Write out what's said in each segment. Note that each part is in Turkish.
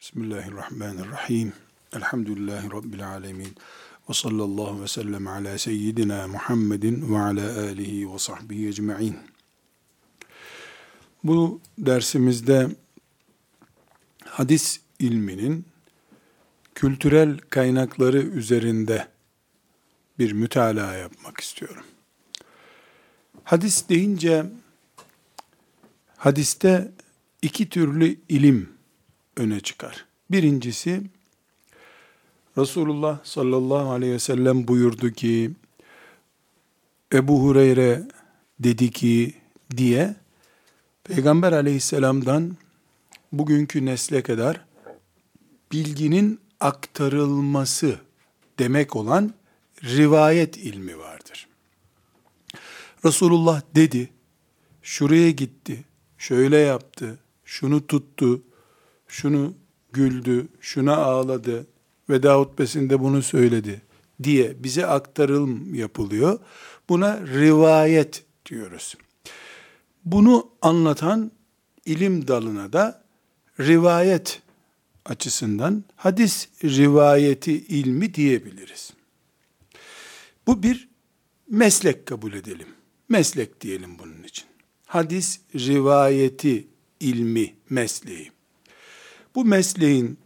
Bismillahirrahmanirrahim. Elhamdülillahi Rabbil alemin. Ve sallallahu ve sellem ala seyyidina Muhammedin ve ala alihi ve sahbihi ecma'in. Bu dersimizde hadis ilminin kültürel kaynakları üzerinde bir mütalaa yapmak istiyorum. Hadis deyince hadiste iki türlü ilim öne çıkar. Birincisi Resulullah sallallahu aleyhi ve sellem buyurdu ki Ebu Hureyre dedi ki diye Peygamber aleyhisselamdan bugünkü nesle kadar bilginin aktarılması demek olan rivayet ilmi vardır. Resulullah dedi, şuraya gitti, şöyle yaptı, şunu tuttu, şunu güldü, şuna ağladı, veda hutbesinde bunu söyledi diye bize aktarılım yapılıyor. Buna rivayet diyoruz. Bunu anlatan ilim dalına da rivayet açısından hadis rivayeti ilmi diyebiliriz. Bu bir meslek kabul edelim. Meslek diyelim bunun için. Hadis rivayeti ilmi mesleği. Bu mesleğin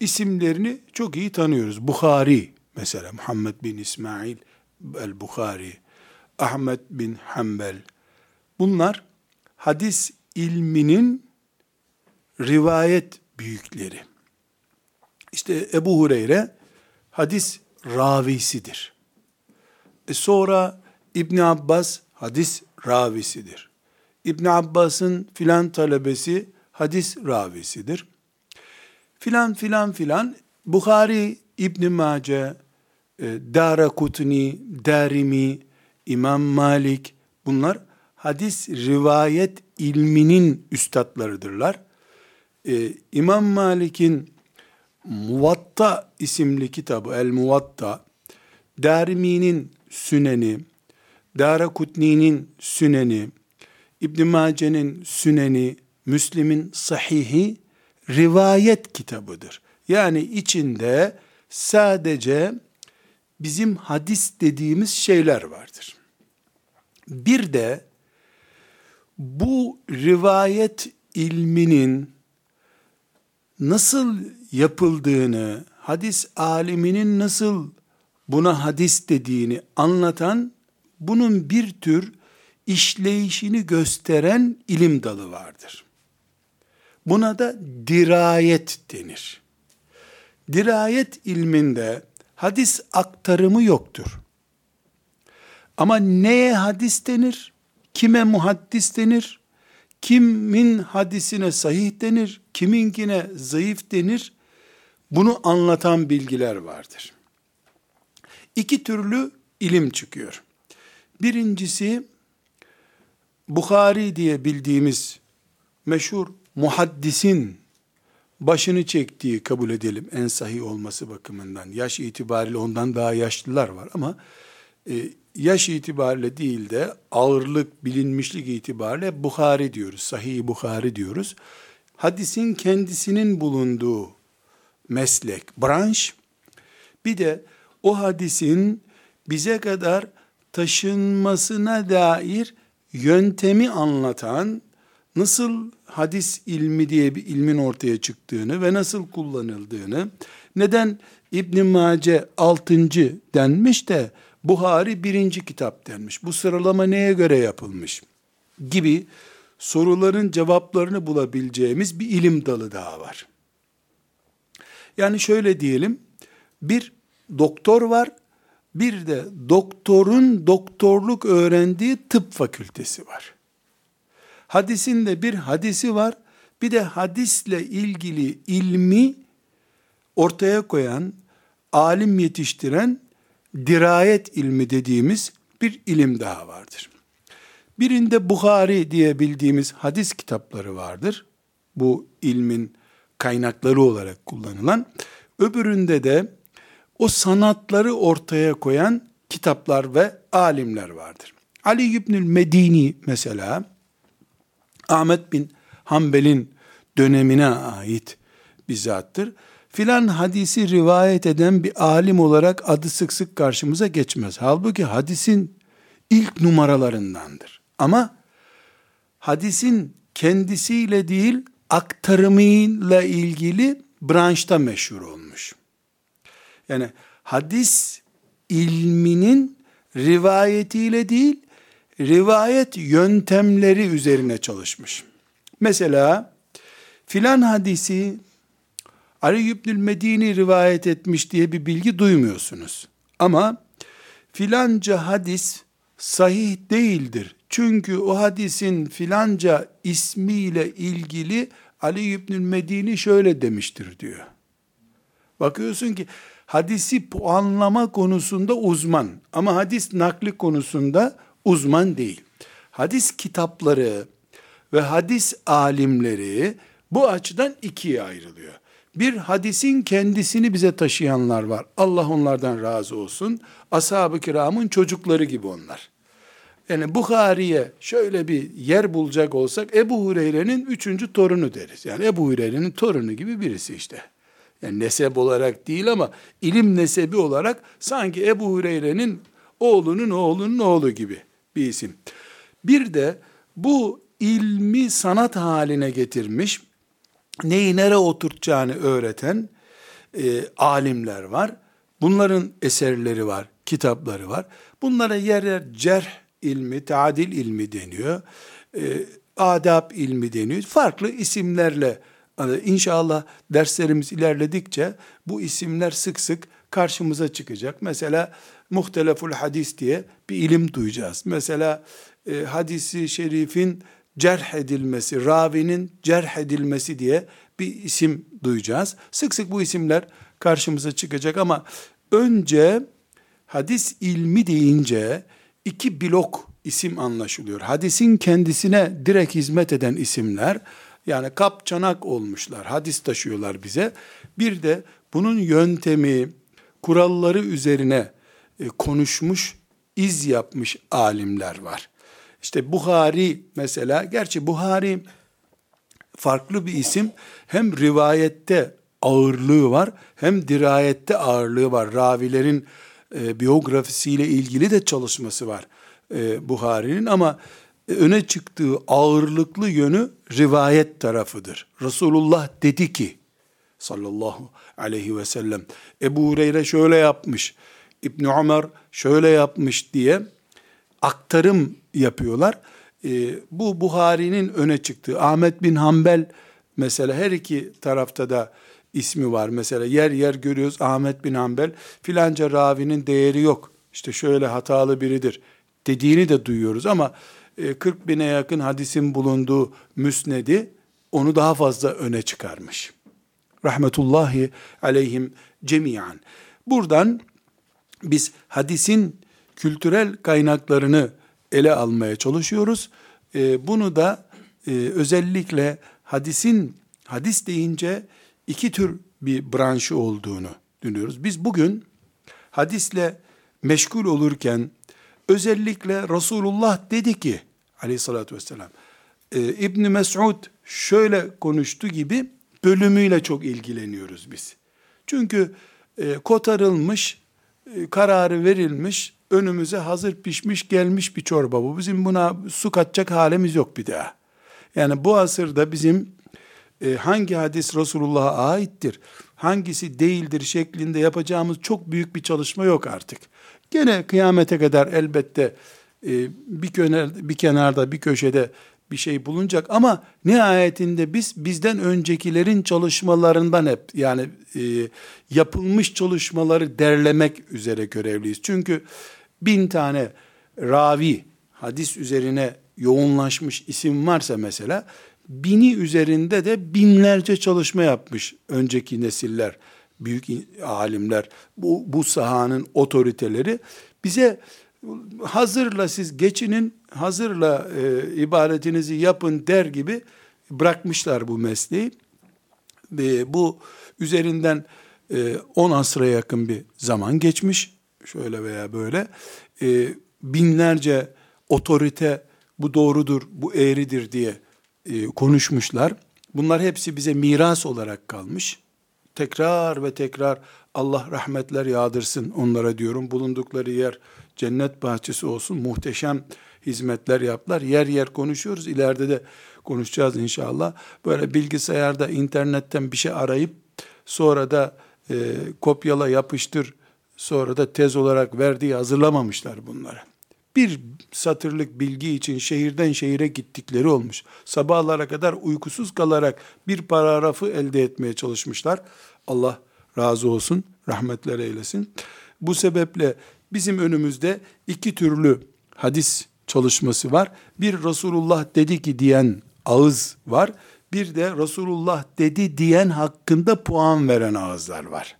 isimlerini çok iyi tanıyoruz. Bukhari mesela Muhammed bin İsmail el-Bukhari, Ahmet bin Hanbel. Bunlar hadis ilminin rivayet büyükleri. İşte Ebu Hureyre hadis ravisidir. E sonra İbn Abbas hadis ravisidir. İbn Abbas'ın filan talebesi hadis ravisidir filan filan filan Bukhari, İbn Mace, e, Dara Kutni, Darimi, İmam Malik bunlar hadis rivayet ilminin üstadlarıdırlar. Ee, İmam Malik'in Muvatta isimli kitabı El Muvatta, Darimi'nin Süneni, Dara Kutni'nin Süneni, İbn Mace'nin Süneni, Müslim'in Sahihi rivayet kitabıdır. Yani içinde sadece bizim hadis dediğimiz şeyler vardır. Bir de bu rivayet ilminin nasıl yapıldığını, hadis aliminin nasıl buna hadis dediğini anlatan, bunun bir tür işleyişini gösteren ilim dalı vardır. Buna da dirayet denir. Dirayet ilminde hadis aktarımı yoktur. Ama neye hadis denir? Kime muhaddis denir? Kimin hadisine sahih denir? Kiminkine zayıf denir? Bunu anlatan bilgiler vardır. İki türlü ilim çıkıyor. Birincisi Bukhari diye bildiğimiz meşhur muhaddisin başını çektiği kabul edelim en sahih olması bakımından. Yaş itibariyle ondan daha yaşlılar var ama e, yaş itibariyle değil de ağırlık, bilinmişlik itibariyle Bukhari diyoruz. Sahih Bukhari diyoruz. Hadisin kendisinin bulunduğu meslek, branş bir de o hadisin bize kadar taşınmasına dair yöntemi anlatan nasıl hadis ilmi diye bir ilmin ortaya çıktığını ve nasıl kullanıldığını, neden İbn Mace 6. denmiş de Buhari birinci kitap denmiş. Bu sıralama neye göre yapılmış? Gibi soruların cevaplarını bulabileceğimiz bir ilim dalı daha var. Yani şöyle diyelim, bir doktor var, bir de doktorun doktorluk öğrendiği tıp fakültesi var. Hadisin de bir hadisi var. Bir de hadisle ilgili ilmi ortaya koyan, alim yetiştiren dirayet ilmi dediğimiz bir ilim daha vardır. Birinde Bukhari diye bildiğimiz hadis kitapları vardır. Bu ilmin kaynakları olarak kullanılan. Öbüründe de o sanatları ortaya koyan kitaplar ve alimler vardır. Ali İbnül Medini mesela Ahmet bin Hanbel'in dönemine ait bir zattır. Filan hadisi rivayet eden bir alim olarak adı sık sık karşımıza geçmez. Halbuki hadisin ilk numaralarındandır. Ama hadisin kendisiyle değil aktarımıyla ilgili branşta meşhur olmuş. Yani hadis ilminin rivayetiyle değil, rivayet yöntemleri üzerine çalışmış. Mesela filan hadisi Ali İbnül Medini rivayet etmiş diye bir bilgi duymuyorsunuz. Ama filanca hadis sahih değildir. Çünkü o hadisin filanca ismiyle ilgili Ali İbnül Medini şöyle demiştir diyor. Bakıyorsun ki hadisi puanlama konusunda uzman ama hadis nakli konusunda uzman değil. Hadis kitapları ve hadis alimleri bu açıdan ikiye ayrılıyor. Bir hadisin kendisini bize taşıyanlar var. Allah onlardan razı olsun. Ashab-ı kiramın çocukları gibi onlar. Yani Bukhari'ye şöyle bir yer bulacak olsak Ebu Hureyre'nin üçüncü torunu deriz. Yani Ebu Hureyre'nin torunu gibi birisi işte. Yani nesep olarak değil ama ilim nesebi olarak sanki Ebu Hureyre'nin oğlunun oğlunun oğlu gibi bir isim. Bir de bu ilmi sanat haline getirmiş, neyi nereye oturtacağını öğreten e, alimler var. Bunların eserleri var, kitapları var. Bunlara yer yer cerh ilmi, tadil ilmi deniyor. E, adab ilmi deniyor. Farklı isimlerle inşallah derslerimiz ilerledikçe bu isimler sık sık karşımıza çıkacak. Mesela muhteleful hadis diye bir ilim duyacağız. Mesela e, hadisi şerifin cerh edilmesi, ravinin cerh edilmesi diye bir isim duyacağız. Sık sık bu isimler karşımıza çıkacak ama önce hadis ilmi deyince iki blok isim anlaşılıyor. Hadisin kendisine direkt hizmet eden isimler, yani kap çanak olmuşlar, hadis taşıyorlar bize. Bir de bunun yöntemi, kuralları üzerine e, konuşmuş, iz yapmış alimler var. İşte Buhari mesela, gerçi Buhari farklı bir isim, hem rivayette ağırlığı var, hem dirayette ağırlığı var. Ravilerin e, biyografisiyle ilgili de çalışması var e, Buhari'nin ama e, öne çıktığı ağırlıklı yönü rivayet tarafıdır. Resulullah dedi ki sallallahu aleyhi ve sellem Ebu Hureyre şöyle yapmış, İbn Ömer şöyle yapmış diye aktarım yapıyorlar. E, bu Buhari'nin öne çıktığı Ahmet bin Hanbel mesela her iki tarafta da ismi var. Mesela yer yer görüyoruz Ahmet bin Hanbel filanca ravinin değeri yok. İşte şöyle hatalı biridir dediğini de duyuyoruz ama 40 e, bine yakın hadisin bulunduğu müsnedi onu daha fazla öne çıkarmış. Rahmetullahi aleyhim cemiyan. Buradan biz hadisin kültürel kaynaklarını ele almaya çalışıyoruz. E, bunu da e, özellikle hadisin hadis deyince iki tür bir branşı olduğunu düşünüyoruz. Biz bugün hadisle meşgul olurken özellikle Resulullah dedi ki aleyhissalatü vesselam e, İbn Mes'ud şöyle konuştu gibi bölümüyle çok ilgileniyoruz biz. Çünkü e, kotarılmış, kararı verilmiş, önümüze hazır pişmiş gelmiş bir çorba bu. Bizim buna su katacak halimiz yok bir daha. Yani bu asırda bizim e, hangi hadis Resulullah'a aittir, hangisi değildir şeklinde yapacağımız çok büyük bir çalışma yok artık. Gene kıyamete kadar elbette e, bir, kenar, bir kenarda, bir köşede bir şey bulunacak ama nihayetinde biz bizden öncekilerin çalışmalarından hep yani e, yapılmış çalışmaları derlemek üzere görevliyiz. Çünkü bin tane ravi hadis üzerine yoğunlaşmış isim varsa mesela bini üzerinde de binlerce çalışma yapmış önceki nesiller, büyük alimler, bu, bu sahanın otoriteleri bize hazırla siz geçinin, hazırla e, ibadetinizi yapın der gibi bırakmışlar bu mesleği. E, bu üzerinden 10 e, asra yakın bir zaman geçmiş, şöyle veya böyle. E, binlerce otorite bu doğrudur, bu eğridir diye e, konuşmuşlar. Bunlar hepsi bize miras olarak kalmış. tekrar ve tekrar Allah rahmetler yağdırsın onlara diyorum. Bulundukları yer cennet bahçesi olsun. Muhteşem hizmetler yaptılar. Yer yer konuşuyoruz. İleride de konuşacağız inşallah. Böyle bilgisayarda, internetten bir şey arayıp sonra da e, kopyala yapıştır sonra da tez olarak verdiği hazırlamamışlar bunları. Bir satırlık bilgi için şehirden şehire gittikleri olmuş. Sabahlara kadar uykusuz kalarak bir paragrafı elde etmeye çalışmışlar. Allah razı olsun, rahmetler eylesin. Bu sebeple bizim önümüzde iki türlü hadis çalışması var. Bir Resulullah dedi ki diyen ağız var. Bir de Resulullah dedi diyen hakkında puan veren ağızlar var.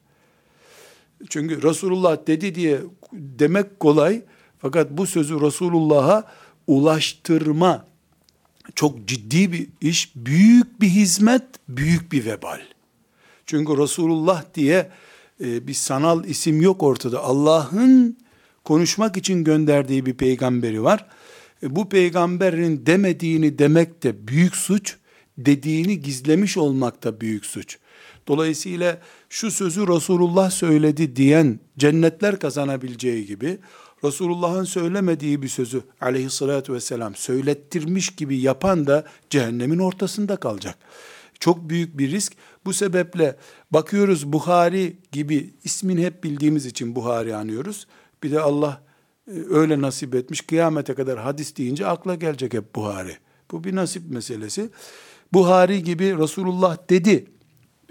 Çünkü Resulullah dedi diye demek kolay. Fakat bu sözü Resulullah'a ulaştırma çok ciddi bir iş, büyük bir hizmet, büyük bir vebal. Çünkü Resulullah diye e, bir sanal isim yok ortada. Allah'ın konuşmak için gönderdiği bir peygamberi var. E, bu peygamberin demediğini demek de büyük suç, dediğini gizlemiş olmak da büyük suç. Dolayısıyla şu sözü Resulullah söyledi diyen cennetler kazanabileceği gibi Resulullah'ın söylemediği bir sözü aleyhissalatü vesselam söylettirmiş gibi yapan da cehennemin ortasında kalacak. Çok büyük bir risk. Bu sebeple bakıyoruz Buhari gibi ismini hep bildiğimiz için Buhari anıyoruz. Bir de Allah e, öyle nasip etmiş. Kıyamete kadar hadis deyince akla gelecek hep Buhari. Bu bir nasip meselesi. Buhari gibi Resulullah dedi,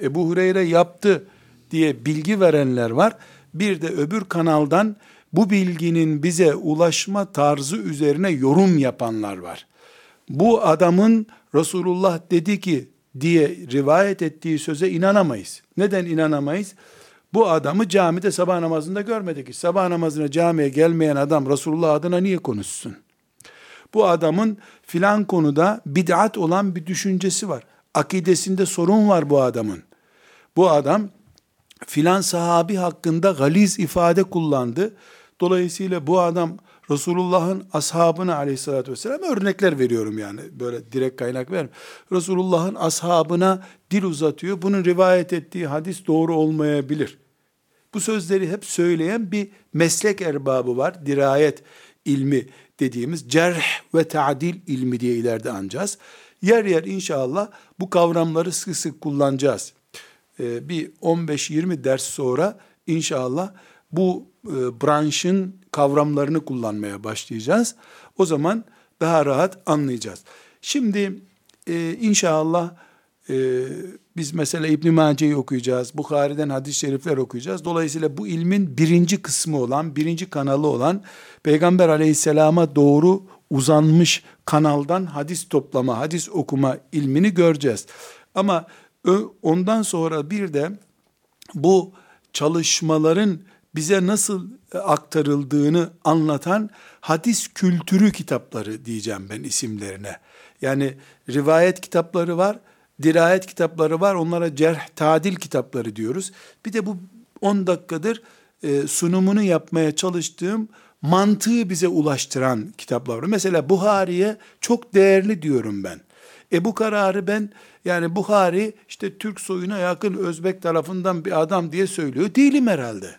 Ebu Hureyre yaptı diye bilgi verenler var. Bir de öbür kanaldan bu bilginin bize ulaşma tarzı üzerine yorum yapanlar var. Bu adamın Resulullah dedi ki diye rivayet ettiği söze inanamayız. Neden inanamayız? Bu adamı camide sabah namazında görmedik. Sabah namazına camiye gelmeyen adam Resulullah adına niye konuşsun? Bu adamın filan konuda bid'at olan bir düşüncesi var. Akidesinde sorun var bu adamın. Bu adam filan sahabi hakkında galiz ifade kullandı. Dolayısıyla bu adam Resulullah'ın ashabına aleyhissalatü vesselam örnekler veriyorum yani. Böyle direkt kaynak ver. Resulullah'ın ashabına dil uzatıyor. Bunun rivayet ettiği hadis doğru olmayabilir. Bu sözleri hep söyleyen bir meslek erbabı var. Dirayet ilmi dediğimiz cerh ve ta'dil ilmi diye ileride anacağız. Yer yer inşallah bu kavramları sık sık kullanacağız. Ee, bir 15-20 ders sonra inşallah bu e, branşın kavramlarını kullanmaya başlayacağız. O zaman daha rahat anlayacağız. Şimdi e, inşallah e, biz mesela İbn Mace'yi okuyacağız. Bukhari'den hadis-i şerifler okuyacağız. Dolayısıyla bu ilmin birinci kısmı olan, birinci kanalı olan Peygamber aleyhisselama doğru uzanmış kanaldan hadis toplama, hadis okuma ilmini göreceğiz. Ama ondan sonra bir de bu çalışmaların bize nasıl e, aktarıldığını anlatan hadis kültürü kitapları diyeceğim ben isimlerine. Yani rivayet kitapları var, dirayet kitapları var. Onlara cerh, tadil kitapları diyoruz. Bir de bu 10 dakikadır e, sunumunu yapmaya çalıştığım mantığı bize ulaştıran kitaplar var. Mesela Buhari'ye çok değerli diyorum ben. E bu kararı ben yani Buhari işte Türk soyuna yakın Özbek tarafından bir adam diye söylüyor. Değilim herhalde.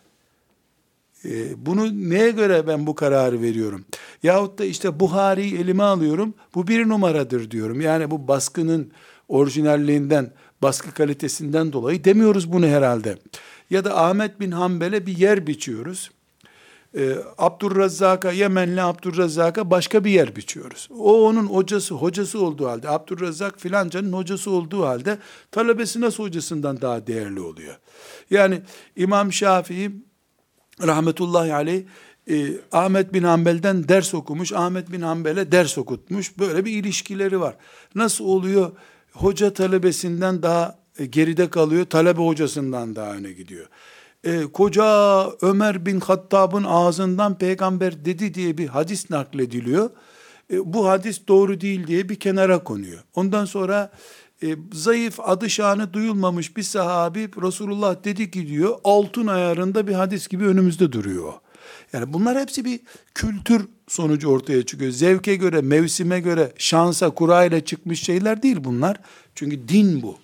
E, bunu neye göre ben bu kararı veriyorum? Yahut da işte Buhari'yi elime alıyorum. Bu bir numaradır diyorum. Yani bu baskının orijinalliğinden, baskı kalitesinden dolayı demiyoruz bunu herhalde. Ya da Ahmet bin Hanbel'e bir yer biçiyoruz. Ee, Abdurrazzak'a, Yemenli Abdurrazzak'a başka bir yer biçiyoruz. O onun hocası, hocası olduğu halde, Abdurrazzak filancanın hocası olduğu halde talebesi nasıl hocasından daha değerli oluyor? Yani İmam Şafii rahmetullahi aleyh e, Ahmet bin Hanbel'den ders okumuş, Ahmet bin Hanbel'e ders okutmuş. Böyle bir ilişkileri var. Nasıl oluyor? Hoca talebesinden daha e, geride kalıyor, talebe hocasından daha öne gidiyor. E, koca Ömer bin Hattab'ın ağzından peygamber dedi diye bir hadis naklediliyor. E, bu hadis doğru değil diye bir kenara konuyor. Ondan sonra e, zayıf adı şanı duyulmamış bir sahabi Resulullah dedi ki diyor altın ayarında bir hadis gibi önümüzde duruyor. Yani bunlar hepsi bir kültür sonucu ortaya çıkıyor. Zevke göre, mevsime göre, şansa, kurayla çıkmış şeyler değil bunlar. Çünkü din bu.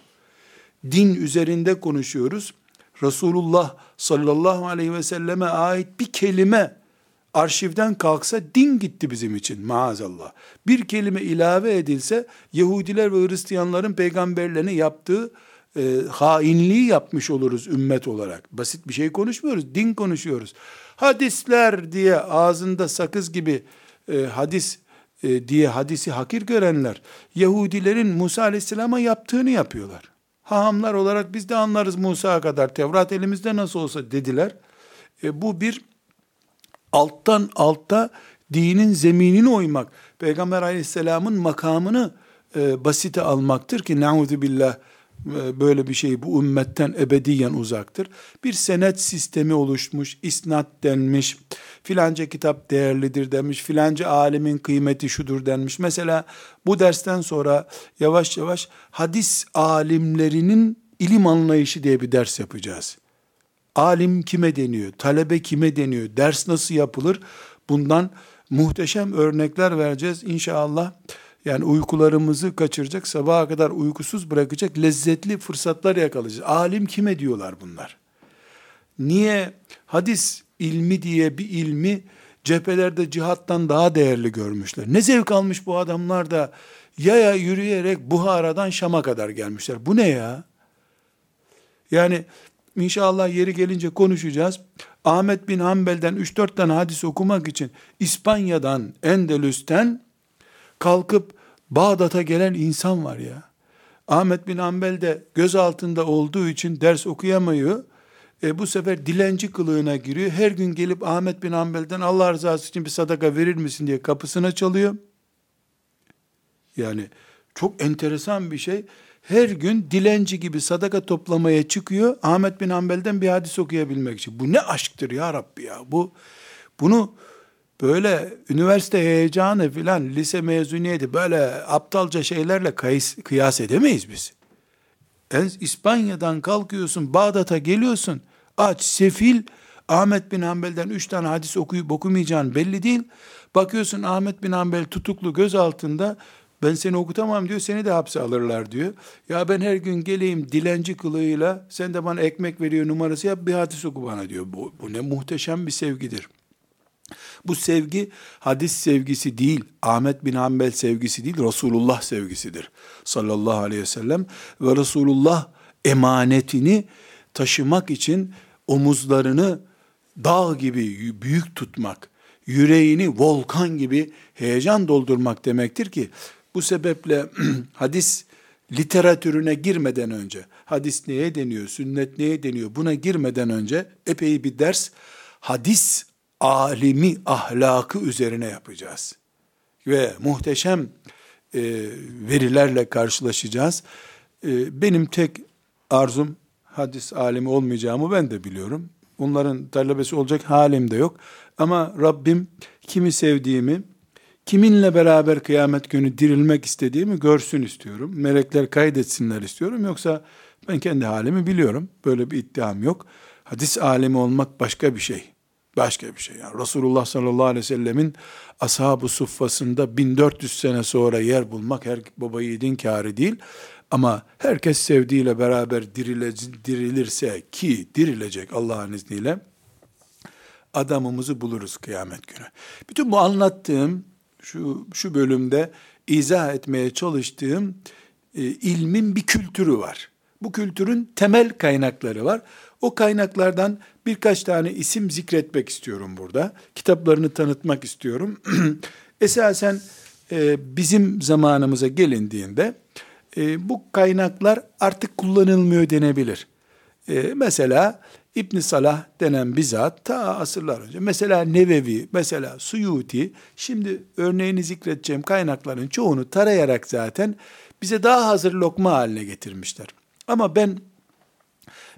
din üzerinde konuşuyoruz. Resulullah sallallahu aleyhi ve selleme ait bir kelime arşivden kalksa din gitti bizim için maazallah. Bir kelime ilave edilse Yahudiler ve Hristiyanların peygamberlerine yaptığı e, hainliği yapmış oluruz ümmet olarak. Basit bir şey konuşmuyoruz, din konuşuyoruz. Hadisler diye ağzında sakız gibi e, hadis e, diye hadisi hakir görenler Yahudilerin Musa Aleyhisselam'a yaptığını yapıyorlar. Hahamlar olarak biz de anlarız Musa kadar Tevrat elimizde nasıl olsa dediler. E, bu bir alttan alta dinin zeminini oymak. Peygamber aleyhisselamın makamını e, basite almaktır ki ne'udhu billah böyle bir şey bu ümmetten ebediyen uzaktır. Bir senet sistemi oluşmuş, isnat denmiş, filanca kitap değerlidir demiş, filanca alimin kıymeti şudur denmiş. Mesela bu dersten sonra yavaş yavaş hadis alimlerinin ilim anlayışı diye bir ders yapacağız. Alim kime deniyor? Talebe kime deniyor? Ders nasıl yapılır? Bundan muhteşem örnekler vereceğiz inşallah. Yani uykularımızı kaçıracak, sabaha kadar uykusuz bırakacak lezzetli fırsatlar yakalayacağız. Alim kime diyorlar bunlar? Niye hadis ilmi diye bir ilmi cephelerde cihattan daha değerli görmüşler? Ne zevk almış bu adamlar da yaya yürüyerek Buhara'dan Şam'a kadar gelmişler. Bu ne ya? Yani İnşallah yeri gelince konuşacağız. Ahmet bin Hanbel'den 3-4 tane hadis okumak için İspanya'dan, Endülüs'ten kalkıp Bağdat'a gelen insan var ya. Ahmet bin Hanbel de göz altında olduğu için ders okuyamıyor. E, bu sefer dilenci kılığına giriyor. Her gün gelip Ahmet bin Hanbel'den Allah rızası için bir sadaka verir misin diye kapısına çalıyor. Yani çok enteresan bir şey her gün dilenci gibi sadaka toplamaya çıkıyor. Ahmet bin Hanbel'den bir hadis okuyabilmek için. Bu ne aşktır ya Rabbi ya. Bu bunu böyle üniversite heyecanı filan lise mezuniyeti böyle aptalca şeylerle kıyas, kıyas edemeyiz biz. En, İspanya'dan kalkıyorsun Bağdat'a geliyorsun aç sefil Ahmet bin Hanbel'den üç tane hadis okuyup okumayacağın belli değil. Bakıyorsun Ahmet bin Hanbel tutuklu göz altında ben seni okutamam diyor, seni de hapse alırlar diyor. Ya ben her gün geleyim dilenci kılığıyla, sen de bana ekmek veriyor numarası yap, bir hadis oku bana diyor. Bu, bu ne muhteşem bir sevgidir. Bu sevgi hadis sevgisi değil, Ahmet bin Hanbel sevgisi değil, Resulullah sevgisidir. Sallallahu aleyhi ve sellem ve Resulullah emanetini taşımak için omuzlarını dağ gibi büyük tutmak, yüreğini volkan gibi heyecan doldurmak demektir ki bu sebeple hadis literatürüne girmeden önce, hadis neye deniyor, sünnet neye deniyor buna girmeden önce epey bir ders hadis alimi ahlakı üzerine yapacağız. Ve muhteşem e, verilerle karşılaşacağız. E, benim tek arzum hadis alimi olmayacağımı ben de biliyorum. Onların talebesi olacak halim de yok. Ama Rabbim kimi sevdiğimi, kiminle beraber kıyamet günü dirilmek istediğimi görsün istiyorum. Melekler kaydetsinler istiyorum. Yoksa ben kendi halimi biliyorum. Böyle bir iddiam yok. Hadis alemi olmak başka bir şey. Başka bir şey. Yani Resulullah sallallahu aleyhi ve sellemin ashab-ı suffasında 1400 sene sonra yer bulmak her baba yiğidin kârı değil. Ama herkes sevdiğiyle beraber dirile, dirilirse ki dirilecek Allah'ın izniyle adamımızı buluruz kıyamet günü. Bütün bu anlattığım şu, şu bölümde izah etmeye çalıştığım e, ilmin bir kültürü var. Bu kültürün temel kaynakları var. O kaynaklardan birkaç tane isim zikretmek istiyorum burada. Kitaplarını tanıtmak istiyorum. Esasen e, bizim zamanımıza gelindiğinde e, bu kaynaklar artık kullanılmıyor denebilir. E, mesela İbn Salah denen bizzat ta asırlar önce mesela Nevevi, mesela Suyuti şimdi örneğini zikredeceğim kaynakların çoğunu tarayarak zaten bize daha hazır lokma haline getirmişler. Ama ben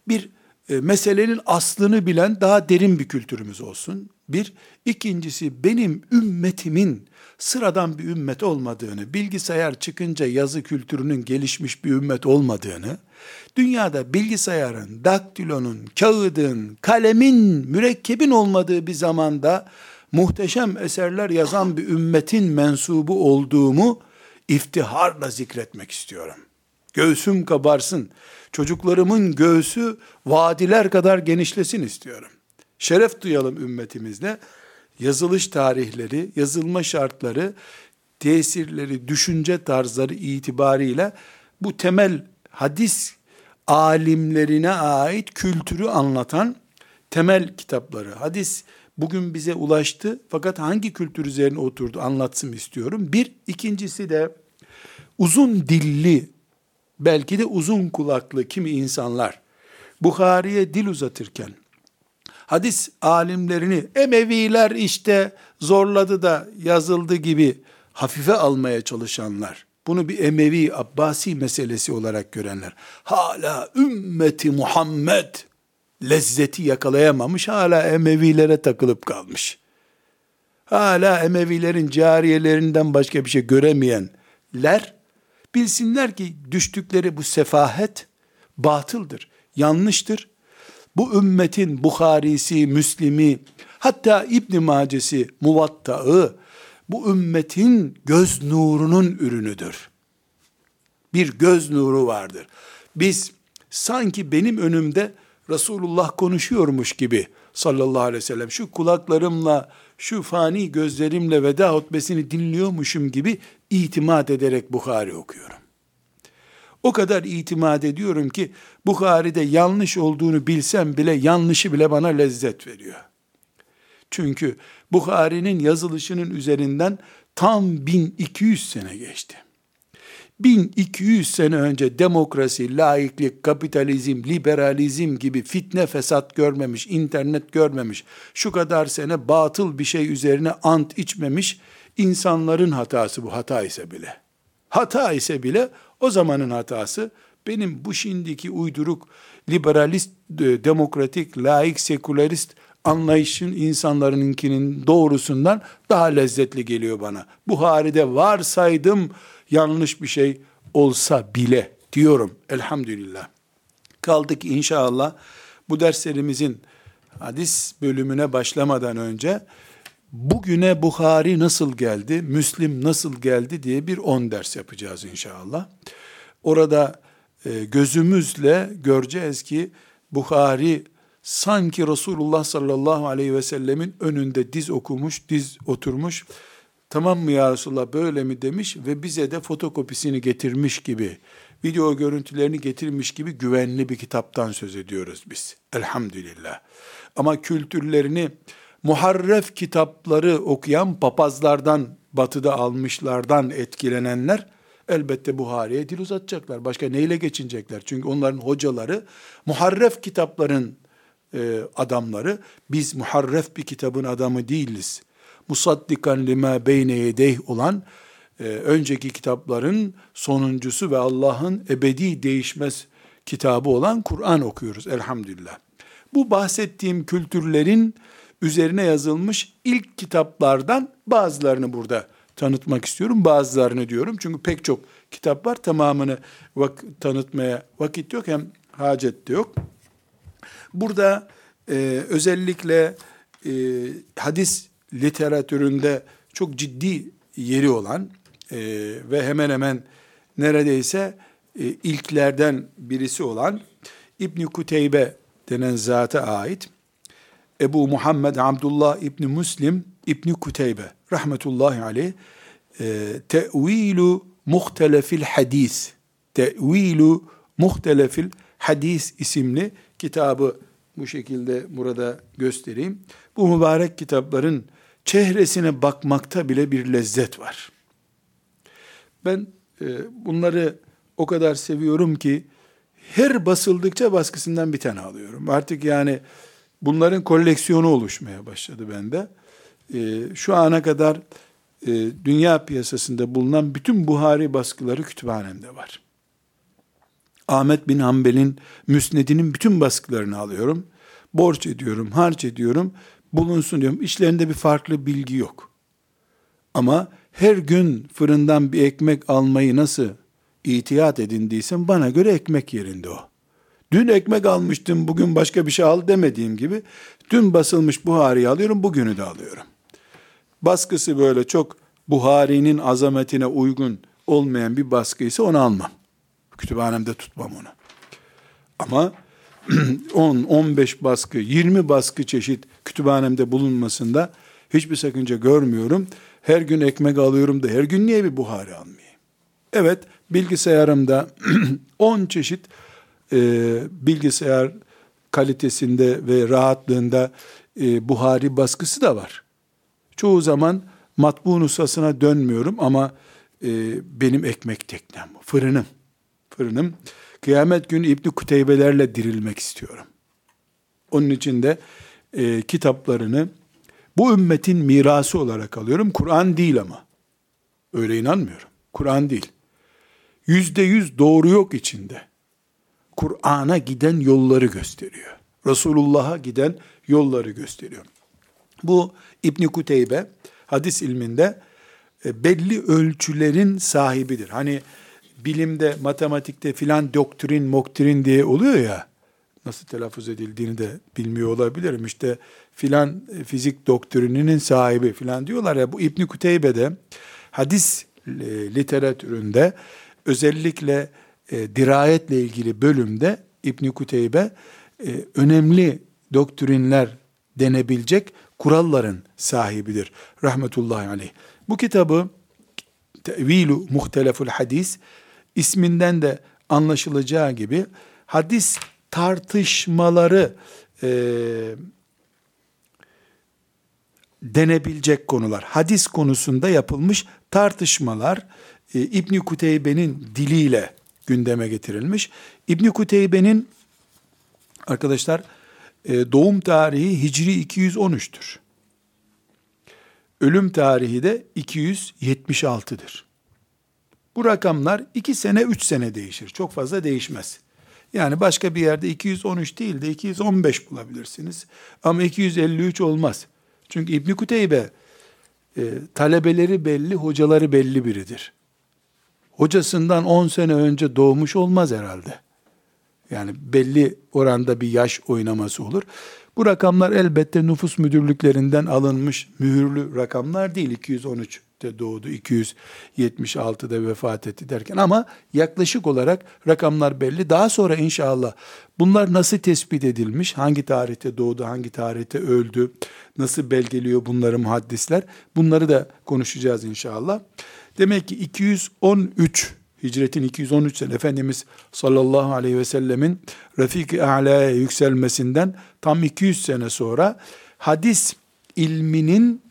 bir e, meselenin aslını bilen daha derin bir kültürümüz olsun. Bir, ikincisi benim ümmetimin sıradan bir ümmet olmadığını, bilgisayar çıkınca yazı kültürünün gelişmiş bir ümmet olmadığını, dünyada bilgisayarın, daktilonun, kağıdın, kalemin, mürekkebin olmadığı bir zamanda muhteşem eserler yazan bir ümmetin mensubu olduğumu iftiharla zikretmek istiyorum. Göğsüm kabarsın. Çocuklarımın göğsü vadiler kadar genişlesin istiyorum. Şeref duyalım ümmetimizle. Yazılış tarihleri, yazılma şartları, tesirleri, düşünce tarzları itibariyle bu temel hadis alimlerine ait kültürü anlatan temel kitapları. Hadis bugün bize ulaştı fakat hangi kültür üzerine oturdu anlatsın istiyorum. Bir, ikincisi de uzun dilli, belki de uzun kulaklı kimi insanlar Bukhari'ye dil uzatırken hadis alimlerini Emeviler işte zorladı da yazıldı gibi hafife almaya çalışanlar, bunu bir Emevi Abbasi meselesi olarak görenler, hala ümmeti Muhammed lezzeti yakalayamamış, hala Emevilere takılıp kalmış. Hala Emevilerin cariyelerinden başka bir şey göremeyenler, bilsinler ki düştükleri bu sefahet batıldır, yanlıştır. Bu ümmetin Buharisi, Müslimi, hatta İbn Macesi, Muvatta'ı, bu ümmetin göz nurunun ürünüdür. Bir göz nuru vardır. Biz sanki benim önümde Resulullah konuşuyormuş gibi sallallahu aleyhi ve sellem şu kulaklarımla şu fani gözlerimle veda hutbesini dinliyormuşum gibi itimat ederek Bukhari okuyorum. O kadar itimat ediyorum ki Bukhari'de yanlış olduğunu bilsem bile yanlışı bile bana lezzet veriyor. Çünkü Bukhari'nin yazılışının üzerinden tam 1200 sene geçti. 1200 sene önce demokrasi, laiklik, kapitalizm, liberalizm gibi fitne fesat görmemiş, internet görmemiş, şu kadar sene batıl bir şey üzerine ant içmemiş insanların hatası bu hata ise bile. Hata ise bile o zamanın hatası benim bu şimdiki uyduruk liberalist, demokratik, laik, sekülerist anlayışın insanlarınkinin doğrusundan daha lezzetli geliyor bana. Buhari'de varsaydım yanlış bir şey olsa bile diyorum elhamdülillah. Kaldı ki inşallah bu derslerimizin hadis bölümüne başlamadan önce bugüne Bukhari nasıl geldi, Müslim nasıl geldi diye bir on ders yapacağız inşallah. Orada e, gözümüzle göreceğiz ki Bukhari sanki Resulullah sallallahu aleyhi ve sellemin önünde diz okumuş, diz oturmuş, tamam mı ya Resulullah böyle mi demiş ve bize de fotokopisini getirmiş gibi, video görüntülerini getirmiş gibi güvenli bir kitaptan söz ediyoruz biz. Elhamdülillah. Ama kültürlerini muharref kitapları okuyan papazlardan, batıda almışlardan etkilenenler, elbette Buhari'ye dil uzatacaklar. Başka neyle geçinecekler? Çünkü onların hocaları muharref kitapların e, adamları. Biz muharref bir kitabın adamı değiliz. Musaddikan lima beyne yedeyh olan e, önceki kitapların sonuncusu ve Allah'ın ebedi değişmez kitabı olan Kur'an okuyoruz elhamdülillah. Bu bahsettiğim kültürlerin üzerine yazılmış ilk kitaplardan bazılarını burada tanıtmak istiyorum. Bazılarını diyorum çünkü pek çok kitap var. Tamamını vak tanıtmaya vakit yok hem hacet de yok. Burada e, özellikle e, hadis literatüründe çok ciddi yeri olan e, ve hemen hemen neredeyse e, ilklerden birisi olan İbn Kuteybe denen zata ait Ebu Muhammed Abdullah İbni Müslim İbni Kuteybe rahmetullahi aleyh e, Te'vilu Muhtelefil Hadis Te'vilu Muhtelefil Hadis isimli kitabı bu şekilde burada göstereyim. Bu mübarek kitapların çehresine bakmakta bile bir lezzet var. Ben e, bunları o kadar seviyorum ki her basıldıkça baskısından bir tane alıyorum. Artık yani bunların koleksiyonu oluşmaya başladı bende. E, şu ana kadar e, dünya piyasasında bulunan bütün Buhari baskıları kütüphanemde var. Ahmet bin Hanbel'in Müsned'inin bütün baskılarını alıyorum. Borç ediyorum, harç ediyorum, bulunsun diyorum. İçlerinde bir farklı bilgi yok. Ama her gün fırından bir ekmek almayı nasıl itiyat edindiysem bana göre ekmek yerinde o. Dün ekmek almıştım, bugün başka bir şey al demediğim gibi, dün basılmış Buhari'yi alıyorum, bugünü de alıyorum. Baskısı böyle çok Buhari'nin azametine uygun olmayan bir baskıysa onu almam. Kütüphanemde tutmam onu. Ama 10, 15 baskı, 20 baskı çeşit kütüphanemde bulunmasında hiçbir sakınca görmüyorum. Her gün ekmek alıyorum da her gün niye bir Buhari almayayım? Evet, bilgisayarımda 10 çeşit e, bilgisayar kalitesinde ve rahatlığında e, Buhari baskısı da var. Çoğu zaman matbu nusasına dönmüyorum ama e, benim ekmek teknem, fırınım, fırınım. Kıyamet günü İbni Kuteybelerle dirilmek istiyorum. Onun için de e, kitaplarını bu ümmetin mirası olarak alıyorum. Kur'an değil ama. Öyle inanmıyorum. Kur'an değil. Yüzde yüz doğru yok içinde. Kur'an'a giden yolları gösteriyor. Resulullah'a giden yolları gösteriyor. Bu İbni Kuteybe hadis ilminde e, belli ölçülerin sahibidir. Hani bilimde, matematikte filan doktrin, moktrin diye oluyor ya, nasıl telaffuz edildiğini de bilmiyor olabilirim. İşte filan e, fizik doktrininin sahibi filan diyorlar ya, bu İbn Kuteybe'de hadis e, literatüründe özellikle e, dirayetle ilgili bölümde İbn Kuteybe e, önemli doktrinler denebilecek kuralların sahibidir. Rahmetullahi aleyh. Bu kitabı Tevilu Muhteleful Hadis isminden de anlaşılacağı gibi hadis tartışmaları e, denebilecek konular. Hadis konusunda yapılmış tartışmalar e, İbni Kuteybe'nin diliyle gündeme getirilmiş. İbni Kuteybe'nin arkadaşlar e, doğum tarihi Hicri 213'tür. Ölüm tarihi de 276'dır. Bu rakamlar 2 sene 3 sene değişir. Çok fazla değişmez. Yani başka bir yerde 213 değil de 215 bulabilirsiniz. Ama 253 olmaz. Çünkü İbn Kuteybe e, talebeleri belli, hocaları belli biridir. Hocasından 10 sene önce doğmuş olmaz herhalde. Yani belli oranda bir yaş oynaması olur. Bu rakamlar elbette nüfus müdürlüklerinden alınmış mühürlü rakamlar değil. 213'te doğdu, 276'da vefat etti derken. Ama yaklaşık olarak rakamlar belli. Daha sonra inşallah bunlar nasıl tespit edilmiş, hangi tarihte doğdu, hangi tarihte öldü, nasıl belgeliyor bunları muhaddisler? Bunları da konuşacağız inşallah. Demek ki 213 hicretin 213 sene Efendimiz sallallahu aleyhi ve sellemin Refik-i A'la'ya yükselmesinden tam 200 sene sonra hadis ilminin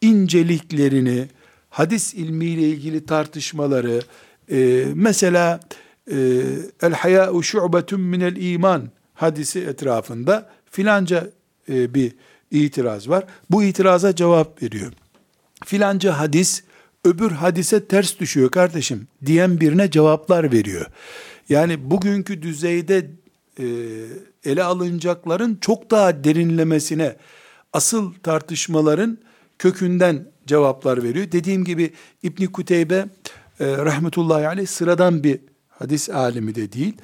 inceliklerini, hadis ilmiyle ilgili tartışmaları, e, mesela e, el haya'u şu'betun minel iman hadisi etrafında filanca e, bir itiraz var. Bu itiraza cevap veriyor. Filanca hadis öbür hadise ters düşüyor kardeşim diyen birine cevaplar veriyor. Yani bugünkü düzeyde e, ele alınacakların çok daha derinlemesine asıl tartışmaların kökünden cevaplar veriyor. Dediğim gibi İbni Kuteybe e, rahmetullahi aleyh sıradan bir hadis alimi de değil.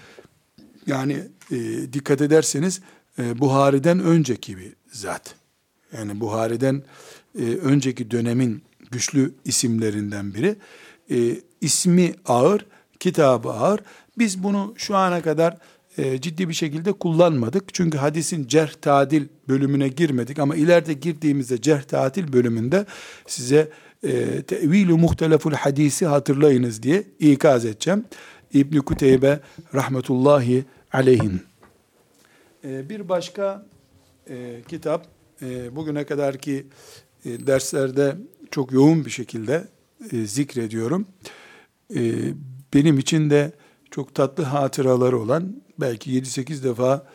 Yani e, dikkat ederseniz e, Buhari'den önceki bir zat. Yani Buhari'den e, önceki dönemin güçlü isimlerinden biri. E, ismi ağır, kitabı ağır. Biz bunu şu ana kadar e, ciddi bir şekilde kullanmadık. Çünkü hadisin cerh tadil bölümüne girmedik ama ileride girdiğimizde cerh tadil bölümünde size e, tevilu muhteleful hadisi hatırlayınız diye ikaz edeceğim. İbn Kuteybe rahmetullahi aleyhin. E, bir başka e, kitap e, bugüne kadarki e, derslerde çok yoğun bir şekilde e, zikrediyorum. E, benim için de çok tatlı hatıraları olan belki 7-8 defa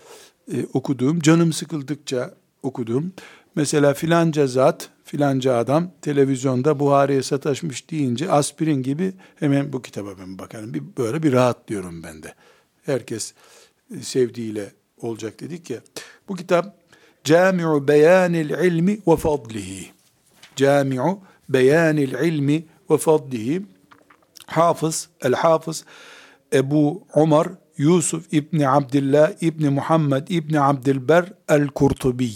e, okuduğum, canım sıkıldıkça okuduğum, mesela filanca zat, filanca adam televizyonda Buhari'ye sataşmış deyince aspirin gibi hemen bu kitaba ben bakarım. Bir, böyle bir rahatlıyorum ben de. Herkes e, sevdiğiyle olacak dedik ya. Bu kitap Cami'u beyanil ilmi ve fadlihi. Cami'u beyanil ilmi ve fadlihi. Hafız, el hafız Ebu Umar Yusuf İbni Abdullah İbni Muhammed İbni Abdilber el-Kurtubi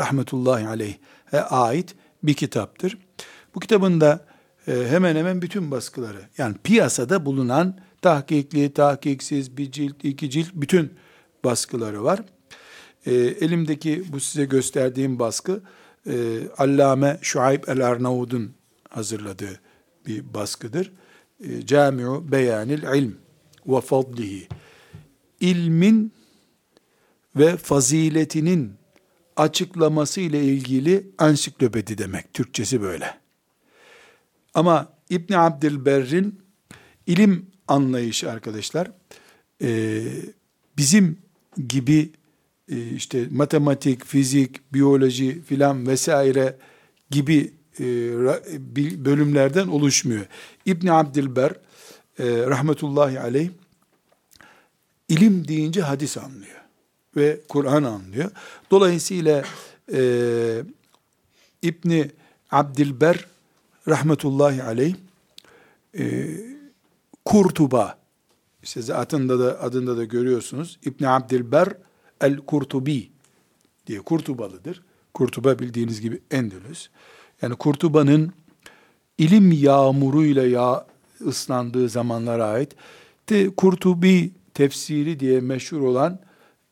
rahmetullahi aleyh'e ait bir kitaptır. Bu kitabın da e, hemen hemen bütün baskıları yani piyasada bulunan tahkikli, tahkiksiz, bir cilt, iki cilt bütün baskıları var. E, elimdeki bu size gösterdiğim baskı e, Allame Şuayb el-Arnavud'un hazırladığı bir baskıdır. E, Camiu Beyanil İlm ve Fadlihi. İlmin ve faziletinin açıklaması ile ilgili ansiklopedi demek. Türkçesi böyle. Ama İbni Abdülberr'in ilim anlayışı arkadaşlar e, bizim gibi e, işte matematik, fizik, biyoloji filan vesaire gibi e, bölümlerden oluşmuyor. İbn Abdilber e, rahmetullahi aleyh ilim deyince hadis anlıyor ve Kur'an anlıyor. Dolayısıyla e, İbni Abdilber rahmetullahi aleyh e, Kurtuba işte adında da adında da görüyorsunuz. İbn Abdilber el Kurtubi diye Kurtubalıdır. Kurtuba bildiğiniz gibi Endülüs. Yani Kurtuba'nın ilim yağmuruyla yağ ıslandığı zamanlara ait de Kurtubi tefsiri diye meşhur olan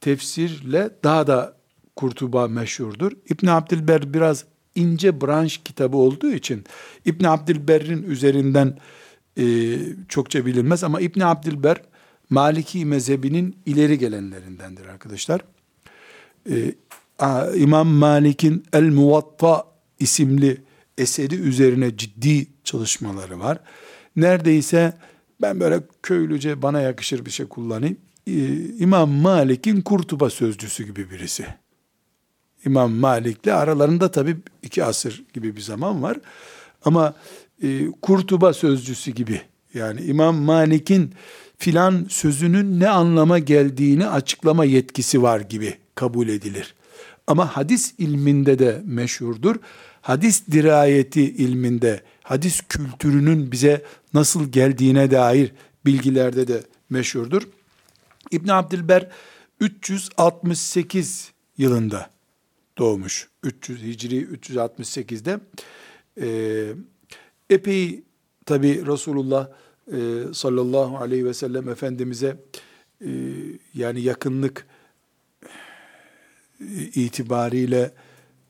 tefsirle daha da Kurtuba meşhurdur. İbn Abdilber biraz ince branş kitabı olduğu için İbn Abdilber'in üzerinden e, çokça bilinmez ama İbn Abdilber Maliki mezhebinin ileri gelenlerindendir arkadaşlar. E, İmam Malik'in El Muvatta isimli eseri üzerine ciddi çalışmaları var. Neredeyse ben böyle köylüce bana yakışır bir şey kullanayım. Ee, İmam Malik'in Kurtuba sözcüsü gibi birisi. İmam Malik'le aralarında tabi iki asır gibi bir zaman var. Ama e, Kurtuba sözcüsü gibi yani İmam Malik'in filan sözünün ne anlama geldiğini açıklama yetkisi var gibi kabul edilir. Ama hadis ilminde de meşhurdur. Hadis dirayeti ilminde, hadis kültürünün bize nasıl geldiğine dair bilgilerde de meşhurdur. İbn Abdilber 368 yılında doğmuş. 300 Hicri 368'de. Ee, epey tabi Resulullah e, sallallahu aleyhi ve sellem Efendimiz'e e, yani yakınlık e, itibariyle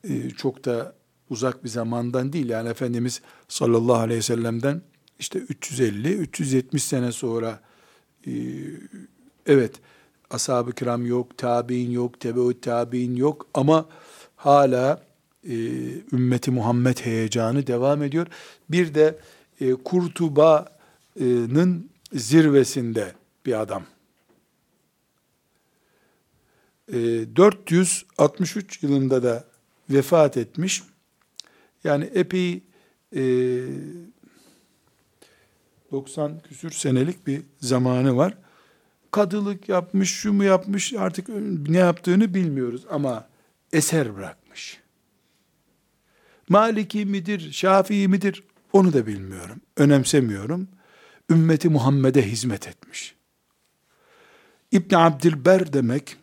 e, çok da uzak bir zamandan değil. Yani Efendimiz sallallahu aleyhi ve sellem'den işte 350-370 sene sonra e, Evet, ashab-ı kiram yok, tabi'in yok, tebeut tabi'in yok ama hala e, ümmeti Muhammed heyecanı devam ediyor. Bir de e, Kurtuba'nın zirvesinde bir adam. E, 463 yılında da vefat etmiş. Yani epey e, 90 küsür senelik bir zamanı var kadılık yapmış, şu mu yapmış artık ne yaptığını bilmiyoruz ama eser bırakmış. Maliki midir, Şafii midir onu da bilmiyorum. Önemsemiyorum. Ümmeti Muhammed'e hizmet etmiş. İbn Abdilber demek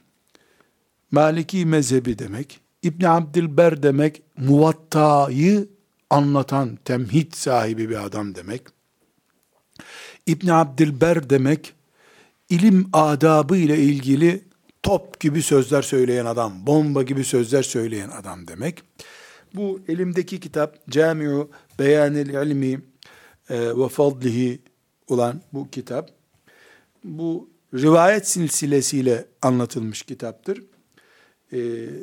Maliki mezhebi demek. İbn Abdilber demek muvattayı anlatan temhid sahibi bir adam demek. İbn Abdilber demek ilim adabı ile ilgili top gibi sözler söyleyen adam, bomba gibi sözler söyleyen adam demek. Bu elimdeki kitap Camiu Beyanil İlmi e, ve Fadlihi olan bu kitap. Bu rivayet silsilesiyle anlatılmış kitaptır. Ee,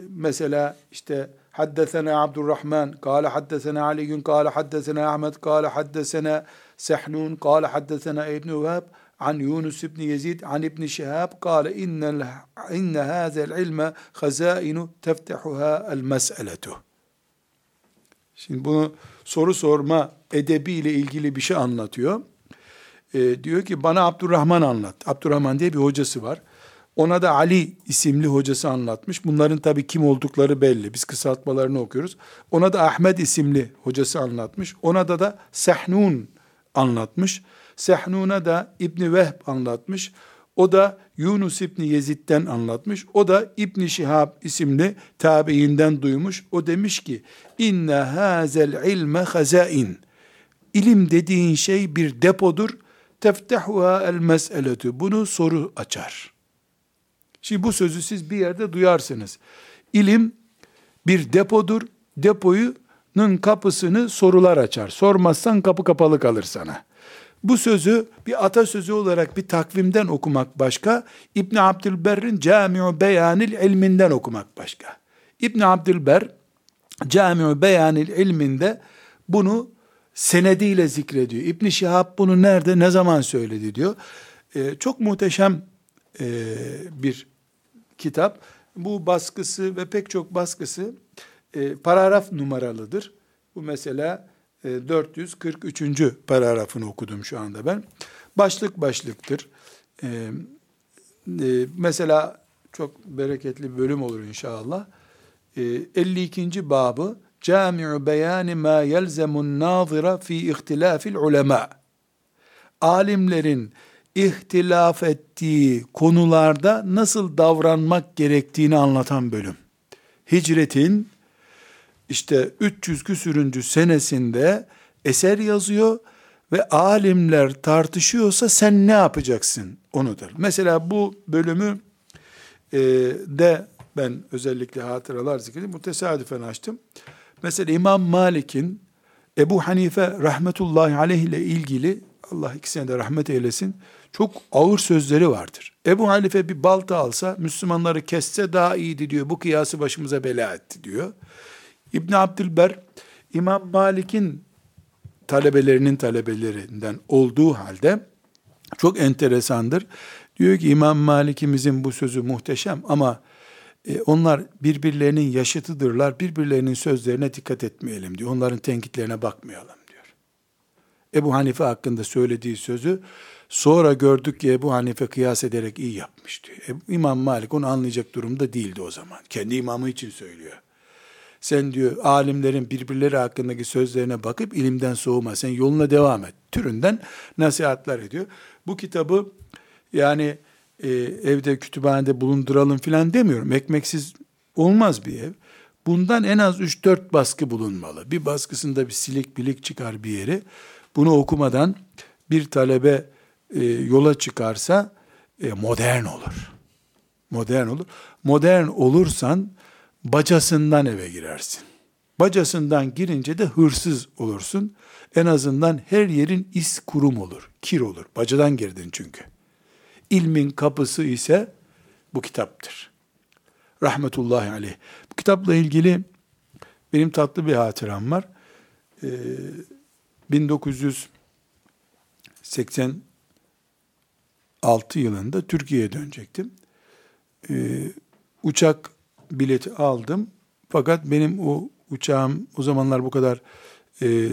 mesela işte haddesena Abdurrahman, kâle haddesena Ali, kâle haddesena Ahmet, kâle haddesena Sehnun, kâle haddesena İbn-i Vehb, an Yunus ibn Yezid an İbn Şihab kâle inne inne hâzel ilme hazainu teftehuha el mes'eletu. Şimdi bunu soru sorma edebiyle ilgili bir şey anlatıyor. E, diyor ki bana Abdurrahman anlat. Abdurrahman diye bir hocası var. Ona da Ali isimli hocası anlatmış. Bunların tabi kim oldukları belli. Biz kısaltmalarını okuyoruz. Ona da Ahmet isimli hocası anlatmış. Ona da da Sehnun anlatmış. Sehnun'a da İbni Vehb anlatmış. O da Yunus İbni Yezid'den anlatmış. O da İbni Şihab isimli tabiinden duymuş. O demiş ki inne hazel ilme hazain. İlim dediğin şey bir depodur. Teftehuha el mes'eletu. Bunu soru açar. Şimdi bu sözü siz bir yerde duyarsınız. İlim bir depodur. Depoyunun kapısını sorular açar. Sormazsan kapı kapalı kalır sana. Bu sözü bir atasözü olarak bir takvimden okumak başka, İbn Abdülberr'in Camiu Beyanil ilminden okumak başka. İbn Abdülber Camiu Beyanil ilminde bunu senediyle zikrediyor. İbn Şihab bunu nerede, ne zaman söyledi diyor. Ee, çok muhteşem e, bir kitap. Bu baskısı ve pek çok baskısı e, paragraf numaralıdır. Bu mesela 443. E, paragrafını okudum şu anda ben. Başlık başlıktır. E, mesela çok bereketli bir bölüm olur inşallah. 52. babı Cami'u beyani ma yelzemun nazira fi ihtilafil ulema. Alimlerin ihtilaf ettiği konularda nasıl davranmak gerektiğini anlatan bölüm. Hicretin işte 300 küsürüncü senesinde eser yazıyor ve alimler tartışıyorsa sen ne yapacaksın onudur. Mesela bu bölümü e, de ben özellikle hatıralar zikredeyim. Bu tesadüfen açtım. Mesela İmam Malik'in Ebu Hanife rahmetullahi aleyh ile ilgili Allah ikisine de rahmet eylesin çok ağır sözleri vardır. Ebu Hanife bir balta alsa Müslümanları kesse daha iyiydi diyor. Bu kıyası başımıza bela etti diyor. İbn Abdülber İmam Malik'in talebelerinin talebelerinden olduğu halde çok enteresandır. Diyor ki İmam Malik'imizin bu sözü muhteşem ama e, onlar birbirlerinin yaşıtıdırlar. Birbirlerinin sözlerine dikkat etmeyelim diyor. Onların tenkitlerine bakmayalım diyor. Ebu Hanife hakkında söylediği sözü sonra gördük ki Ebu Hanife kıyas ederek iyi yapmış diyor. E, İmam Malik onu anlayacak durumda değildi o zaman. Kendi imamı için söylüyor. Sen diyor alimlerin birbirleri hakkındaki sözlerine bakıp ilimden soğuma. Sen yoluna devam et. Türünden nasihatler ediyor. Bu kitabı yani e, evde kütüphanede bulunduralım filan demiyorum. Ekmeksiz olmaz bir ev. Bundan en az 3-4 baskı bulunmalı. Bir baskısında bir silik bilik çıkar bir yeri. Bunu okumadan bir talebe e, yola çıkarsa e, modern olur. Modern olur. Modern olursan bacasından eve girersin. Bacasından girince de hırsız olursun. En azından her yerin is kurum olur, kir olur. Bacadan girdin çünkü. İlmin kapısı ise bu kitaptır. Rahmetullahi aleyh. Bu kitapla ilgili benim tatlı bir hatıram var. Ee, 1986 yılında Türkiye'ye dönecektim. Ee, uçak bileti aldım. Fakat benim o uçağım o zamanlar bu kadar e,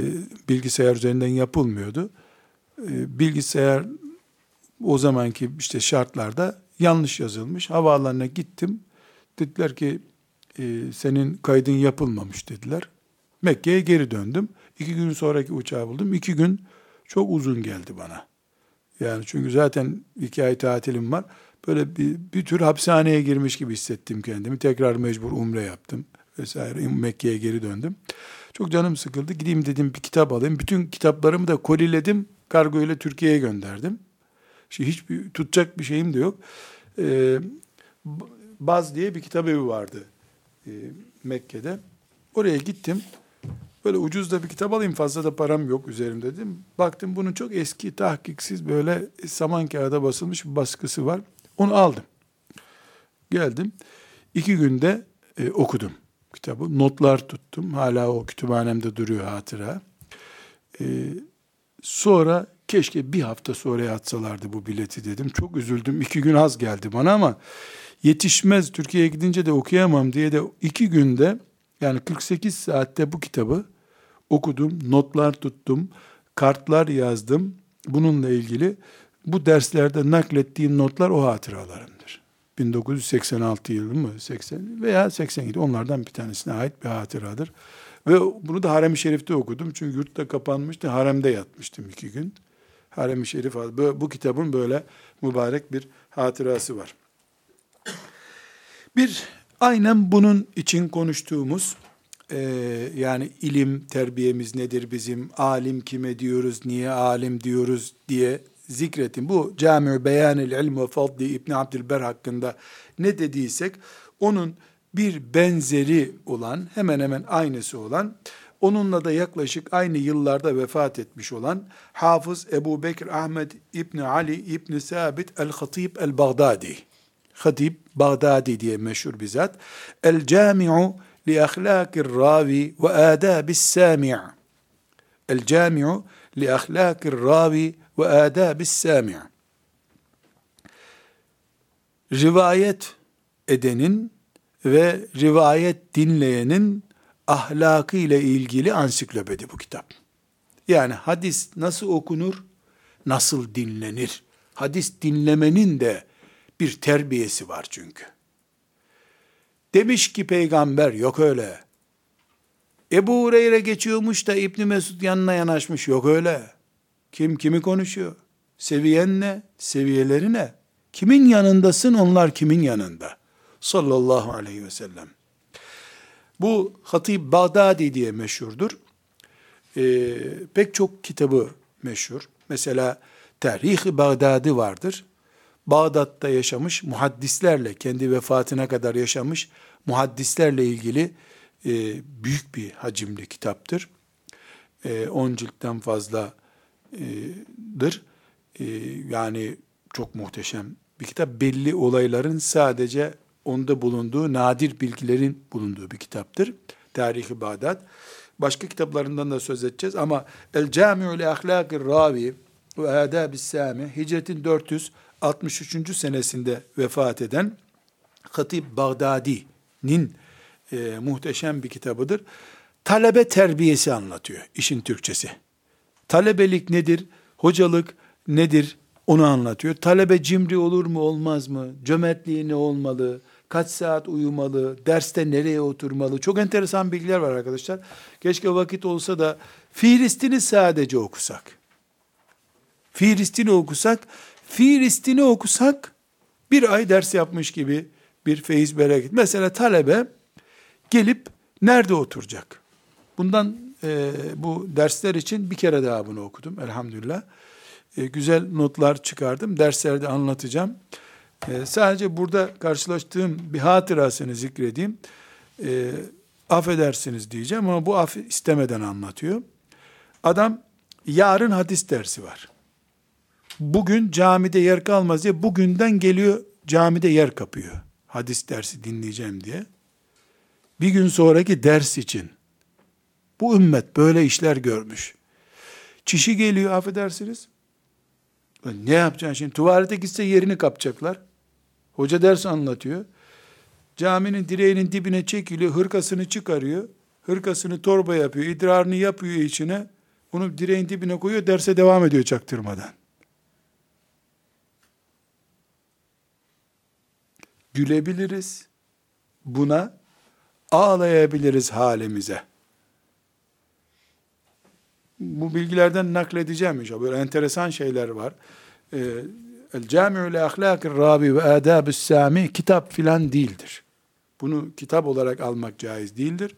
bilgisayar üzerinden yapılmıyordu. E, bilgisayar o zamanki işte şartlarda yanlış yazılmış. Havaalanına gittim. Dediler ki e, senin kaydın yapılmamış dediler. Mekke'ye geri döndüm. İki gün sonraki uçağı buldum. İki gün çok uzun geldi bana. Yani çünkü zaten iki ay tatilim var. Böyle bir, bir tür hapishaneye girmiş gibi hissettim kendimi. Tekrar mecbur umre yaptım vesaire. Mekke'ye geri döndüm. Çok canım sıkıldı. Gideyim dedim bir kitap alayım. Bütün kitaplarımı da koliledim. Kargo ile Türkiye'ye gönderdim. Şimdi hiçbir tutacak bir şeyim de yok. Ee, Baz diye bir kitap evi vardı e, Mekke'de. Oraya gittim. Böyle ucuz da bir kitap alayım fazla da param yok üzerimde dedim. Baktım bunun çok eski tahkiksiz böyle saman kağıda basılmış bir baskısı var. Onu aldım. Geldim. İki günde e, okudum kitabı. Notlar tuttum. Hala o kütüphanemde duruyor hatıra. E, sonra keşke bir hafta sonra atsalardı bu bileti dedim. Çok üzüldüm. İki gün az geldi bana ama yetişmez Türkiye'ye gidince de okuyamam diye de iki günde yani 48 saatte bu kitabı okudum, notlar tuttum, kartlar yazdım bununla ilgili. Bu derslerde naklettiğim notlar o hatıralarımdır. 1986 yılı mı 80 veya 87 onlardan bir tanesine ait bir hatıradır. Ve bunu da Harem-i Şerif'te okudum. Çünkü yurtta kapanmıştı. Haremde yatmıştım iki gün. Harem-i Şerif bu, bu kitabın böyle mübarek bir hatırası var. Bir aynen bunun için konuştuğumuz e, yani ilim terbiyemiz nedir bizim, alim kime diyoruz, niye alim diyoruz diye zikretin. Bu Cami-ü Beyanil İlm ve Fadli İbn Abdülber hakkında ne dediysek onun bir benzeri olan, hemen hemen aynısı olan, onunla da yaklaşık aynı yıllarda vefat etmiş olan Hafız Ebu Bekir Ahmet İbni Ali İbni Sabit El-Hatib El-Baghdadi. Hatib Baghdadi diye meşhur bir zat. El-Cami'u li ahlakir ravi ve adabis sami' El-Cami'u li ahlakir ravi ve adabis sami' Rivayet edenin ve rivayet dinleyenin ahlakı ile ilgili ansiklopedi bu kitap. Yani hadis nasıl okunur, nasıl dinlenir? Hadis dinlemenin de bir terbiyesi var çünkü. Demiş ki peygamber yok öyle. Ebu Hureyre geçiyormuş da İbni Mesud yanına yanaşmış yok öyle. Kim kimi konuşuyor? Seviyen ne? Seviyeleri ne? Kimin yanındasın onlar kimin yanında? Sallallahu aleyhi ve sellem. Bu Hatib Bağdadi diye meşhurdur. Ee, pek çok kitabı meşhur. Mesela Tarih-i Bağdadi vardır. Bağdat'ta yaşamış muhaddislerle, kendi vefatına kadar yaşamış muhaddislerle ilgili e, büyük bir hacimli kitaptır. 10 e, ciltten E, yani çok muhteşem bir kitap. Belli olayların sadece onda bulunduğu nadir bilgilerin bulunduğu bir kitaptır. Tarihi Bağdat. Başka kitaplarından da söz edeceğiz ama El Cami'u li Ahlakir Ravi ve Adab-ı Sami Hicretin 463. senesinde vefat eden Hatib Bağdadi'nin e, muhteşem bir kitabıdır. Talebe terbiyesi anlatıyor işin Türkçesi. Talebelik nedir? Hocalık nedir? Onu anlatıyor. Talebe cimri olur mu olmaz mı? Cömertliği ne olmalı? kaç saat uyumalı, derste nereye oturmalı, çok enteresan bilgiler var arkadaşlar. Keşke vakit olsa da Filistin'i sadece okusak. Filistin'i okusak, Filistin'i okusak bir ay ders yapmış gibi bir feyiz bereket. Mesela talebe gelip nerede oturacak? Bundan e, bu dersler için bir kere daha bunu okudum elhamdülillah. E, güzel notlar çıkardım. Derslerde anlatacağım. E, sadece burada karşılaştığım bir hatırasını zikredeyim. E, affedersiniz diyeceğim ama bu af istemeden anlatıyor. Adam yarın hadis dersi var. Bugün camide yer kalmaz diye bugünden geliyor camide yer kapıyor. Hadis dersi dinleyeceğim diye. Bir gün sonraki ders için. Bu ümmet böyle işler görmüş. Çişi geliyor affedersiniz. Ne yapacaksın şimdi? Tuvalete gitse yerini kapacaklar. Hoca ders anlatıyor. Caminin direğinin dibine çekiliyor, hırkasını çıkarıyor. Hırkasını torba yapıyor, idrarını yapıyor içine. Onu direğin dibine koyuyor, derse devam ediyor çaktırmadan. Gülebiliriz buna, ağlayabiliriz halimize. Bu bilgilerden nakledeceğim inşallah. Böyle enteresan şeyler var. Ee, El Cami'u le ahlakir rabi ve adabü sami kitap filan değildir. Bunu kitap olarak almak caiz değildir.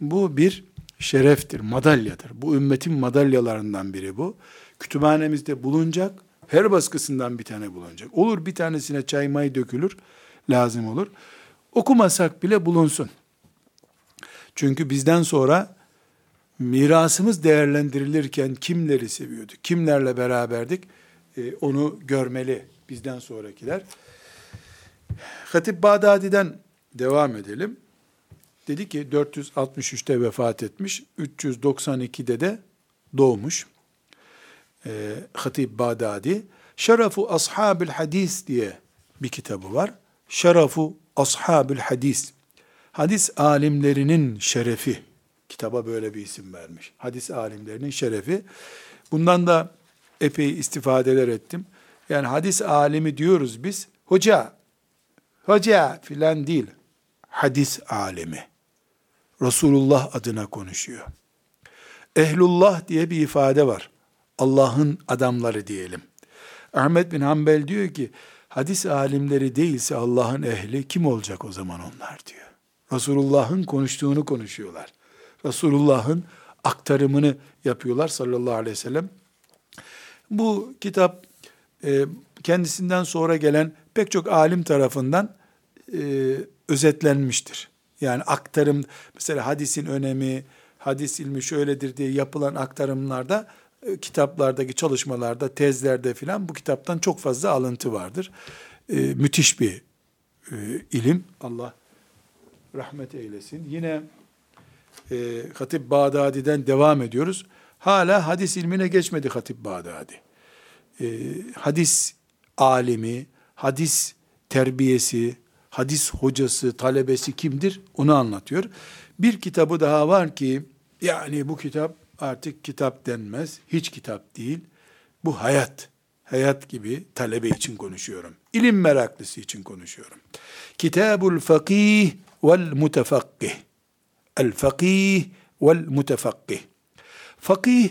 Bu bir şereftir, madalyadır. Bu ümmetin madalyalarından biri bu. Kütüphanemizde bulunacak, her baskısından bir tane bulunacak. Olur bir tanesine çay may dökülür, lazım olur. Okumasak bile bulunsun. Çünkü bizden sonra mirasımız değerlendirilirken kimleri seviyorduk, kimlerle beraberdik, e, onu görmeli bizden sonrakiler. Hatip Bağdadi'den devam edelim. Dedi ki 463'te vefat etmiş, 392'de de doğmuş. E, Hatip Bağdadi. Şerafu Ashabil Hadis diye bir kitabı var. Şerafu Ashabil Hadis. Hadis alimlerinin şerefi. Kitaba böyle bir isim vermiş. Hadis alimlerinin şerefi. Bundan da epey istifadeler ettim. Yani hadis alimi diyoruz biz. Hoca, hoca filan değil. Hadis alimi. Resulullah adına konuşuyor. Ehlullah diye bir ifade var. Allah'ın adamları diyelim. Ahmet bin Hanbel diyor ki, hadis alimleri değilse Allah'ın ehli kim olacak o zaman onlar diyor. Resulullah'ın konuştuğunu konuşuyorlar. Resulullah'ın aktarımını yapıyorlar sallallahu aleyhi ve sellem. Bu kitap e, kendisinden sonra gelen pek çok alim tarafından e, özetlenmiştir. Yani aktarım, mesela hadisin önemi, hadis ilmi şöyledir diye yapılan aktarımlarda, e, kitaplardaki çalışmalarda, tezlerde filan bu kitaptan çok fazla alıntı vardır. Müthiş bir ilim. Allah rahmet eylesin. Yine e, Hatip Bağdadi'den devam ediyoruz. Hala hadis ilmine geçmedi Hatip Bağdadi. E, hadis alimi, hadis terbiyesi, hadis hocası, talebesi kimdir onu anlatıyor. Bir kitabı daha var ki yani bu kitap artık kitap denmez, hiç kitap değil. Bu hayat, hayat gibi talebe için konuşuyorum. İlim meraklısı için konuşuyorum. Kitabul Fakih vel Mutefakkih. El Fakih vel Mutefakkih. Fakih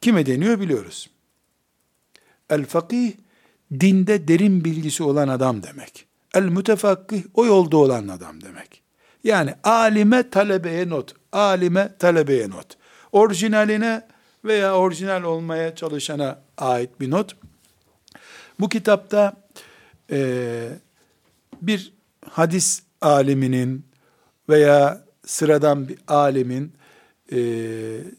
kime deniyor biliyoruz. El Fakih dinde derin bilgisi olan adam demek. El mütefakkih o yolda olan adam demek. Yani alime talebeye not, alime talebeye not. Orijinaline veya orijinal olmaya çalışana ait bir not. Bu kitapta e, bir hadis aliminin veya sıradan bir alimin e,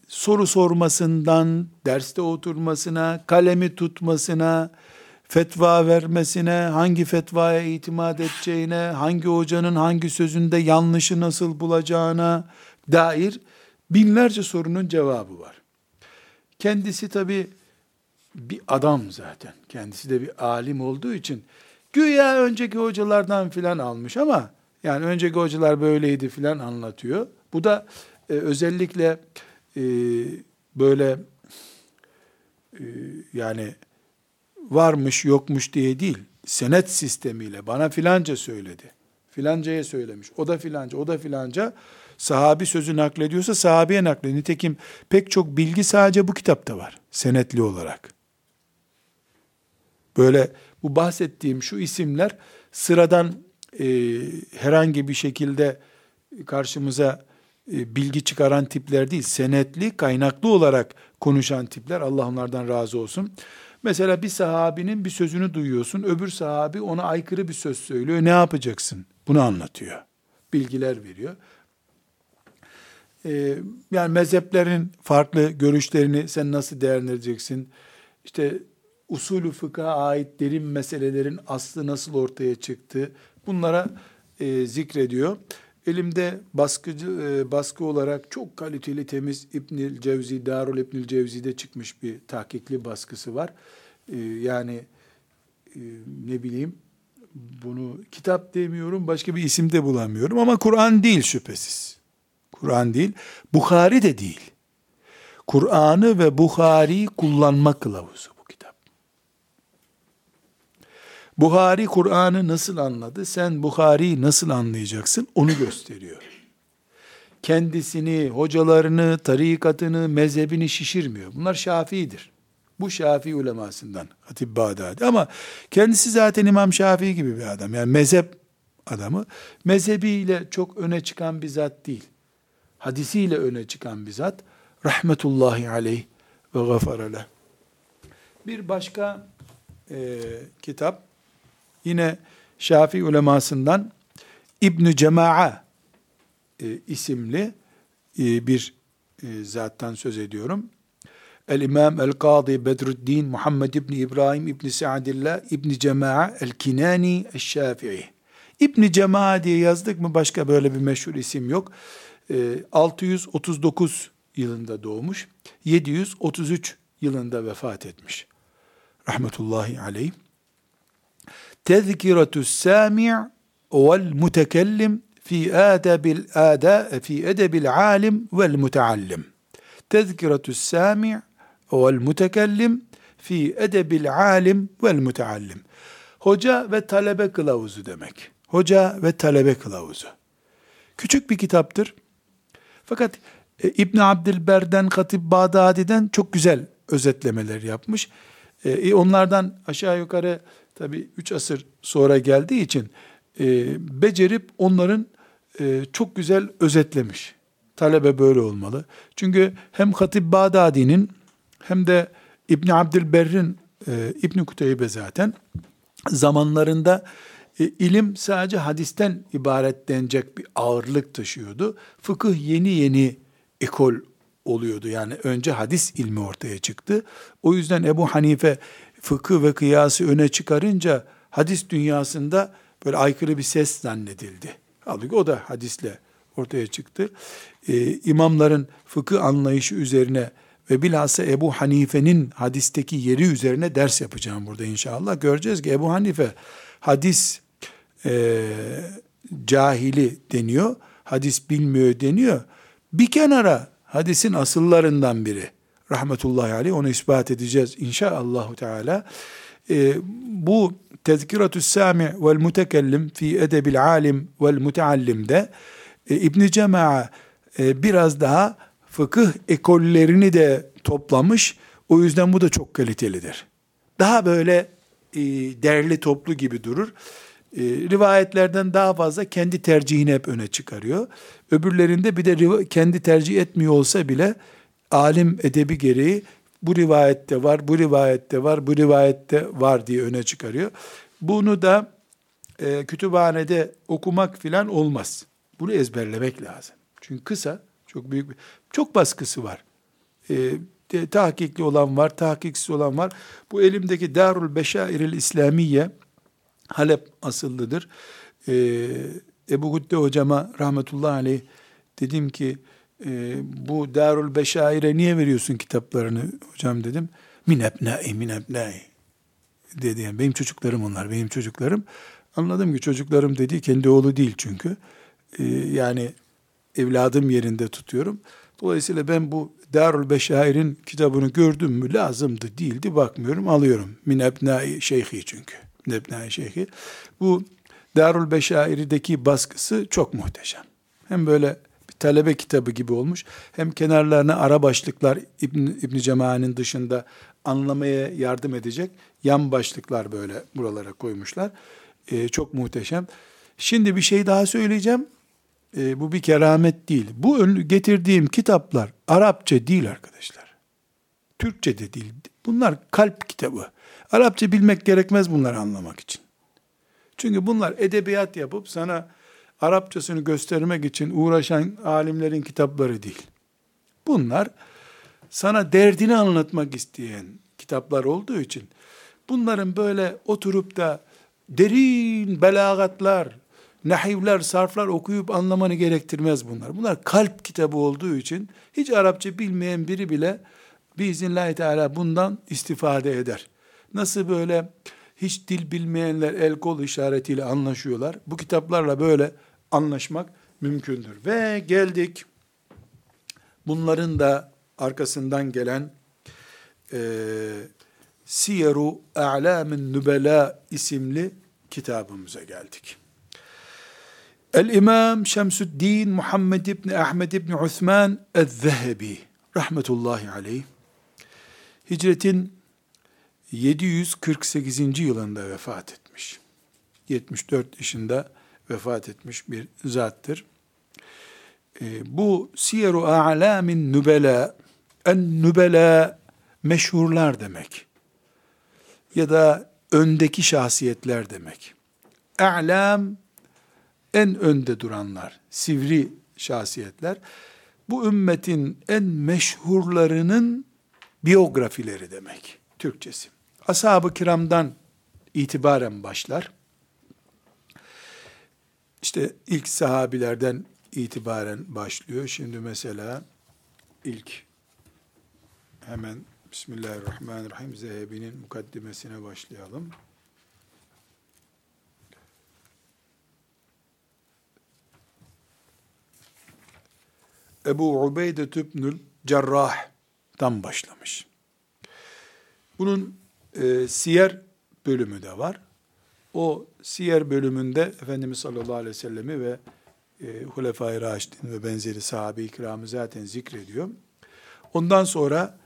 soru sormasından, derste oturmasına, kalemi tutmasına, fetva vermesine, hangi fetvaya itimat edeceğine, hangi hocanın hangi sözünde yanlışı nasıl bulacağına dair binlerce sorunun cevabı var. Kendisi tabi bir adam zaten. Kendisi de bir alim olduğu için güya önceki hocalardan filan almış ama yani önceki hocalar böyleydi filan anlatıyor. Bu da e, özellikle e, böyle e, yani varmış yokmuş diye değil, senet sistemiyle bana filanca söyledi. Filancaya söylemiş. O da filanca, o da filanca. Sahabi sözü naklediyorsa sahabeye naklediyor. Nitekim pek çok bilgi sadece bu kitapta var. Senetli olarak. Böyle bu bahsettiğim şu isimler sıradan e, herhangi bir şekilde karşımıza e, bilgi çıkaran tipler değil. Senetli, kaynaklı olarak konuşan tipler. Allah onlardan razı olsun. Mesela bir sahabinin bir sözünü duyuyorsun, öbür sahabi ona aykırı bir söz söylüyor. Ne yapacaksın? Bunu anlatıyor. Bilgiler veriyor. Ee, yani mezheplerin farklı görüşlerini sen nasıl değerlendireceksin? İşte usulü fıkha ait derin meselelerin aslı nasıl ortaya çıktı? Bunlara e, zikrediyor. Elimde baskıcı e, baskı olarak çok kaliteli temiz İbnül Cevzi Darul İbnül Cevzi'de çıkmış bir tahkikli baskısı var. E, yani e, ne bileyim bunu kitap demiyorum başka bir isim de bulamıyorum ama Kur'an değil şüphesiz. Kur'an değil. Bukhari de değil. Kur'an'ı ve Bukhari'yi kullanma kılavuzu. Buhari Kur'an'ı nasıl anladı? Sen Buhari'yi nasıl anlayacaksın? Onu gösteriyor. Kendisini, hocalarını, tarikatını, mezhebini şişirmiyor. Bunlar Şafii'dir. Bu Şafii ulemasından Hatip Bağdadi. Ama kendisi zaten İmam Şafii gibi bir adam. Yani mezhep adamı. Mezhebiyle çok öne çıkan bir zat değil. Hadisiyle öne çıkan bir zat. Rahmetullahi aleyh ve gafarale. Bir başka e, kitap Yine Şafii ulemasından İbn Cema'a e, isimli e, bir e, zattan söz ediyorum. El İmam El Kadı Bedruddin Muhammed İbni İbrahim İbni Sa'dillah İbni Cema'a El Kinani El Şafii. İbni Cema'a diye yazdık mı başka böyle bir meşhur isim yok. E, 639 yılında doğmuş. 733 yılında vefat etmiş. Rahmetullahi aleyh. Tezkiratü sami' vel mutekellim fi adebil ada fi edebil alim vel muteallim. Tezkiratü sami' vel mutekellim fi edebil alim vel muteallim. Hoca ve talebe kılavuzu demek. Hoca ve talebe kılavuzu. Küçük bir kitaptır. Fakat e, İbn Abdülber'den, Katip Bağdadi'den çok güzel özetlemeler yapmış. E, e onlardan aşağı yukarı tabi üç asır sonra geldiği için e, becerip onların e, çok güzel özetlemiş. Talebe böyle olmalı. Çünkü hem Hatip Bağdadi'nin hem de İbn Abdülberr'in e, İbn Kuteybe zaten zamanlarında e, ilim sadece hadisten ibaret denecek bir ağırlık taşıyordu. Fıkıh yeni yeni ekol oluyordu. Yani önce hadis ilmi ortaya çıktı. O yüzden Ebu Hanife fıkıh ve kıyası öne çıkarınca hadis dünyasında böyle aykırı bir ses zannedildi. Halbuki o da hadisle ortaya çıktı. Ee, imamların fıkıh anlayışı üzerine ve bilhassa Ebu Hanife'nin hadisteki yeri üzerine ders yapacağım burada inşallah. Göreceğiz ki Ebu Hanife hadis e, cahili deniyor, hadis bilmiyor deniyor. Bir kenara hadisin asıllarından biri. Rahmetullahi aleyh onu ispat edeceğiz inşallah Teala. E, bu Tezkiratü Sami vel Mutekellim fi Edebil Alim vel Muteallim'de e, İbn Cema'a e, biraz daha fıkıh ekollerini de toplamış. O yüzden bu da çok kalitelidir. Daha böyle e, derli toplu gibi durur. E, rivayetlerden daha fazla kendi tercihini hep öne çıkarıyor. Öbürlerinde bir de kendi tercih etmiyor olsa bile alim edebi gereği bu rivayette var, bu rivayette var, bu rivayette var diye öne çıkarıyor. Bunu da e, kütüphanede okumak filan olmaz. Bunu ezberlemek lazım. Çünkü kısa, çok büyük bir, çok baskısı var. E, de, tahkikli olan var, tahkiksiz olan var. Bu elimdeki Darul Beşairil İslamiye, Halep asıllıdır. E, Ebu Gütte hocama rahmetullahi aleyh dedim ki, e, bu Darul Beşaire niye veriyorsun kitaplarını hocam dedim. Min ebnai, min ebnai dedi. Yani benim çocuklarım onlar, benim çocuklarım. Anladım ki çocuklarım dediği kendi oğlu değil çünkü. E, yani evladım yerinde tutuyorum. Dolayısıyla ben bu Darul Beşair'in kitabını gördüm mü lazımdı değildi bakmıyorum alıyorum. Min ebnai şeyhi çünkü. Min ebnai şeyhi. Bu Darul Beşair'deki baskısı çok muhteşem. Hem böyle talebe kitabı gibi olmuş. Hem kenarlarına ara başlıklar İbn, İbn Cema'nın dışında anlamaya yardım edecek yan başlıklar böyle buralara koymuşlar. Ee, çok muhteşem. Şimdi bir şey daha söyleyeceğim. Ee, bu bir keramet değil. Bu getirdiğim kitaplar Arapça değil arkadaşlar. Türkçe de değil. Bunlar kalp kitabı. Arapça bilmek gerekmez bunları anlamak için. Çünkü bunlar edebiyat yapıp sana Arapçasını göstermek için uğraşan alimlerin kitapları değil. Bunlar sana derdini anlatmak isteyen kitaplar olduğu için bunların böyle oturup da derin belagatlar, nahivler, sarflar okuyup anlamanı gerektirmez bunlar. Bunlar kalp kitabı olduğu için hiç Arapça bilmeyen biri bile biiznillahü teala bundan istifade eder. Nasıl böyle hiç dil bilmeyenler el kol işaretiyle anlaşıyorlar. Bu kitaplarla böyle anlaşmak mümkündür. Ve geldik bunların da arkasından gelen e, Siyeru A'lamin Nübela isimli kitabımıza geldik. El-İmam Şemsüddin Muhammed İbni Ahmed İbni Uthman El-Zehebi rahmetullahi aleyh hicretin 748. yılında vefat etmiş. 74 yaşında vefat etmiş bir zattır. E, bu Siyeru A'lamin Nübela en nübela meşhurlar demek. Ya da öndeki şahsiyetler demek. A'lam en önde duranlar, sivri şahsiyetler. Bu ümmetin en meşhurlarının biyografileri demek Türkçesi. Ashab-ı kiramdan itibaren başlar. İşte ilk sahabilerden itibaren başlıyor. Şimdi mesela ilk hemen Bismillahirrahmanirrahim Zehebi'nin mukaddimesine başlayalım. Ebu Ubeyde Tübnül Cerrah'tan başlamış. Bunun e, siyer bölümü de var. O siyer bölümünde Efendimiz sallallahu aleyhi ve sellemi ve e, Hulefai Raşidin ve benzeri sahabe-i kiramı zaten zikrediyor. Ondan sonra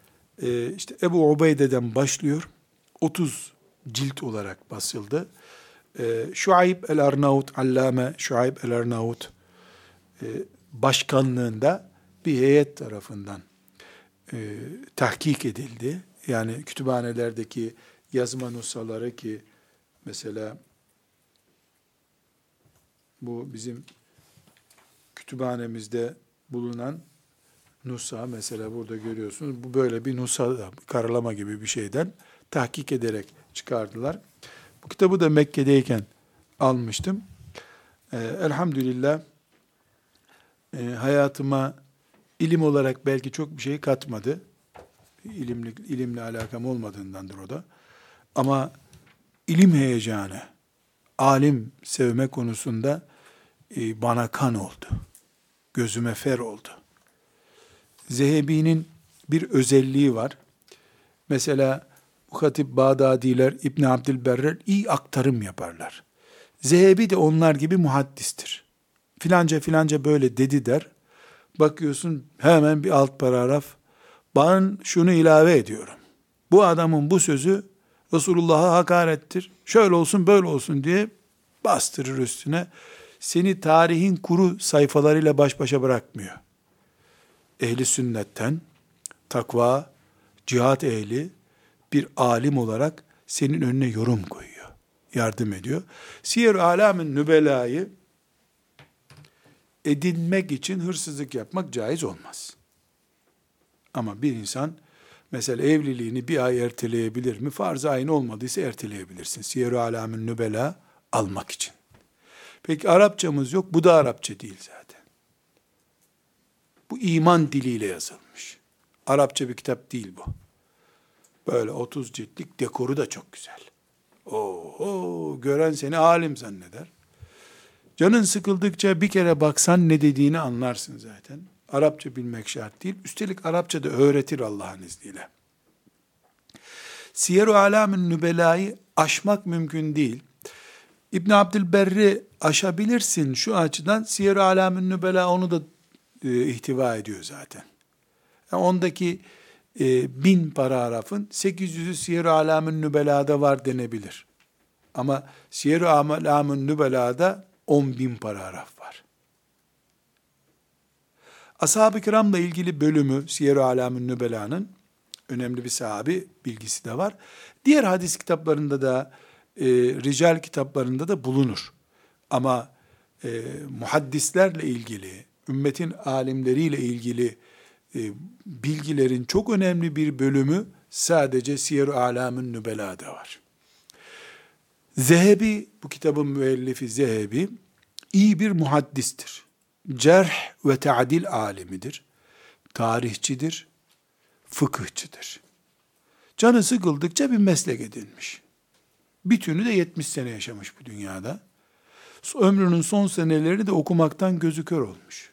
e, işte Ebu Ubeyde'den başlıyor. 30 cilt olarak basıldı. E, Şuayb el-Arnavut, Allame Şuayb el-Arnavut e, başkanlığında bir heyet tarafından e, tahkik edildi. yani kütüphanelerdeki yazma nussaları ki mesela bu bizim kütüphanemizde bulunan nusa mesela burada görüyorsunuz. Bu böyle bir nusa karalama gibi bir şeyden tahkik ederek çıkardılar. Bu kitabı da Mekke'deyken almıştım. Ee, elhamdülillah e, hayatıma ilim olarak belki çok bir şey katmadı. İlimli, ilimle alakam olmadığındandır o da. Ama ilim heyecanı, alim sevme konusunda e, bana kan oldu. Gözüme fer oldu. Zehebi'nin bir özelliği var. Mesela bu hatip Bağdadiler, İbn Abdülberrer iyi aktarım yaparlar. Zehebi de onlar gibi muhaddistir. Filanca filanca böyle dedi der. Bakıyorsun hemen bir alt paragraf. Ben şunu ilave ediyorum. Bu adamın bu sözü Resulullah'a hakarettir. Şöyle olsun böyle olsun diye bastırır üstüne. Seni tarihin kuru sayfalarıyla baş başa bırakmıyor. Ehli sünnetten, takva, cihat ehli bir alim olarak senin önüne yorum koyuyor. Yardım ediyor. Siyer-i Alam'ın nübelayı edinmek için hırsızlık yapmak caiz olmaz. Ama bir insan mesela evliliğini bir ay erteleyebilir mi? Farz aynı olmadıysa erteleyebilirsin. Siyer-i nübela almak için. Peki Arapçamız yok. Bu da Arapça değil zaten. Bu iman diliyle yazılmış. Arapça bir kitap değil bu. Böyle 30 ciltlik dekoru da çok güzel. Oo, gören seni alim zanneder. Canın sıkıldıkça bir kere baksan ne dediğini anlarsın zaten. Arapça bilmek şart değil. Üstelik Arapça da öğretir Allah'ın izniyle. Siyer-i Alam'ın nübelayı aşmak mümkün değil. İbn Abdülberri aşabilirsin şu açıdan. Siyer-i Alam'ın nübela onu da e, ihtiva ediyor zaten. Yani ondaki e, bin paragrafın 800'ü Siyer-i Alam'ın nübelada var denebilir. Ama Siyer-i Alam'ın nübelada 10 bin paragraf. Ashab-ı kiramla ilgili bölümü Siyer-i Alam'ın Nübela'nın önemli bir sahabi bilgisi de var. Diğer hadis kitaplarında da e, rical kitaplarında da bulunur. Ama e, muhaddislerle ilgili, ümmetin alimleriyle ilgili e, bilgilerin çok önemli bir bölümü sadece Siyer-i Alam'ın Nübela'da var. Zehebi, bu kitabın müellifi Zehebi, iyi bir muhaddistir. Cerh ve teadil alimidir. Tarihçidir, fıkıhçıdır. Canı sıkıldıkça bir meslek edinmiş. Bütünü de 70 sene yaşamış bu dünyada. Ömrünün son seneleri de okumaktan gözü kör olmuş.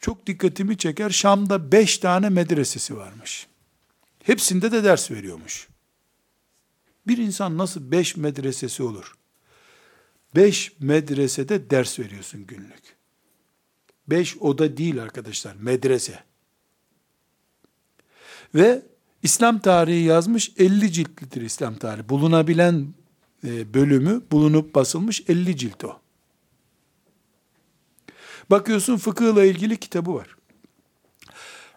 Çok dikkatimi çeker, Şam'da beş tane medresesi varmış. Hepsinde de ders veriyormuş. Bir insan nasıl beş medresesi olur? Beş medresede ders veriyorsun günlük. Beş oda değil arkadaşlar, medrese. Ve İslam tarihi yazmış 50 ciltlidir İslam tarihi. Bulunabilen e, bölümü bulunup basılmış 50 cilt o. Bakıyorsun fıkıhla ilgili kitabı var.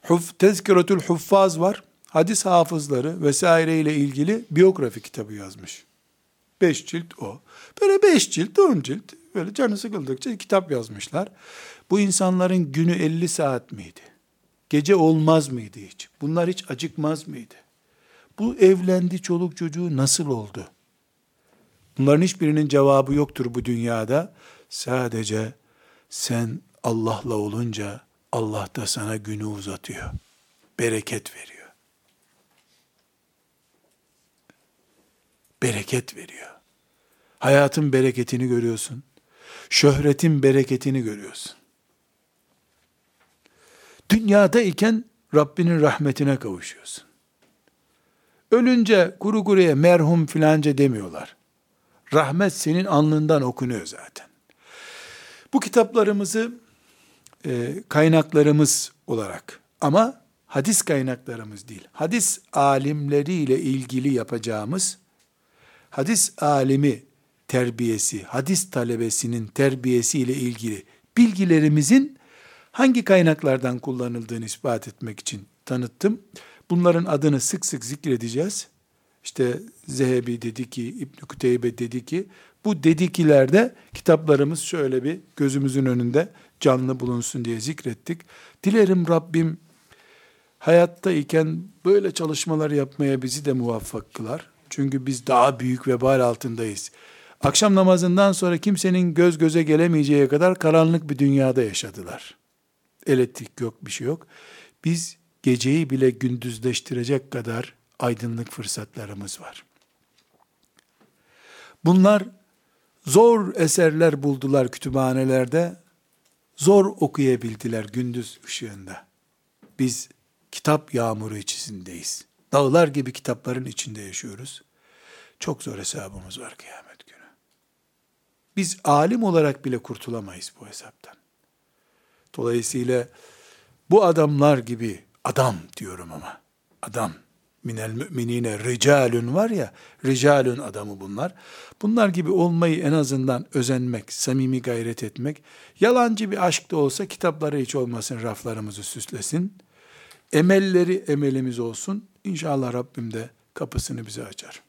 Huf, Tezkiratül Huffaz var hadis hafızları vesaire ile ilgili biyografi kitabı yazmış. Beş cilt o. Böyle beş cilt, on cilt. Böyle canı sıkıldıkça kitap yazmışlar. Bu insanların günü 50 saat miydi? Gece olmaz mıydı hiç? Bunlar hiç acıkmaz mıydı? Bu evlendi, çoluk çocuğu nasıl oldu? Bunların hiçbirinin cevabı yoktur bu dünyada. Sadece sen Allah'la olunca Allah da sana günü uzatıyor. Bereket veriyor. bereket veriyor. Hayatın bereketini görüyorsun. Şöhretin bereketini görüyorsun. Dünyada iken Rabbinin rahmetine kavuşuyorsun. Ölünce kuru kuruya merhum filanca demiyorlar. Rahmet senin alnından okunuyor zaten. Bu kitaplarımızı e, kaynaklarımız olarak ama hadis kaynaklarımız değil, hadis alimleriyle ilgili yapacağımız hadis alimi terbiyesi, hadis talebesinin terbiyesi ile ilgili bilgilerimizin hangi kaynaklardan kullanıldığını ispat etmek için tanıttım. Bunların adını sık sık zikredeceğiz. İşte Zehebi dedi ki, İbn Kuteybe dedi ki, bu dedikilerde kitaplarımız şöyle bir gözümüzün önünde canlı bulunsun diye zikrettik. Dilerim Rabbim hayatta iken böyle çalışmalar yapmaya bizi de muvaffak kılar. Çünkü biz daha büyük vebal altındayız. Akşam namazından sonra kimsenin göz göze gelemeyeceği kadar karanlık bir dünyada yaşadılar. Elektrik yok, bir şey yok. Biz geceyi bile gündüzleştirecek kadar aydınlık fırsatlarımız var. Bunlar zor eserler buldular kütüphanelerde. Zor okuyabildiler gündüz ışığında. Biz kitap yağmuru içindeyiz. Dağlar gibi kitapların içinde yaşıyoruz. Çok zor hesabımız var kıyamet. Biz alim olarak bile kurtulamayız bu hesaptan. Dolayısıyla bu adamlar gibi adam diyorum ama adam minel müminine ricalun var ya ricalun adamı bunlar. Bunlar gibi olmayı en azından özenmek, samimi gayret etmek, yalancı bir aşk da olsa kitapları hiç olmasın raflarımızı süslesin. Emelleri emelimiz olsun. İnşallah Rabbim de kapısını bize açar.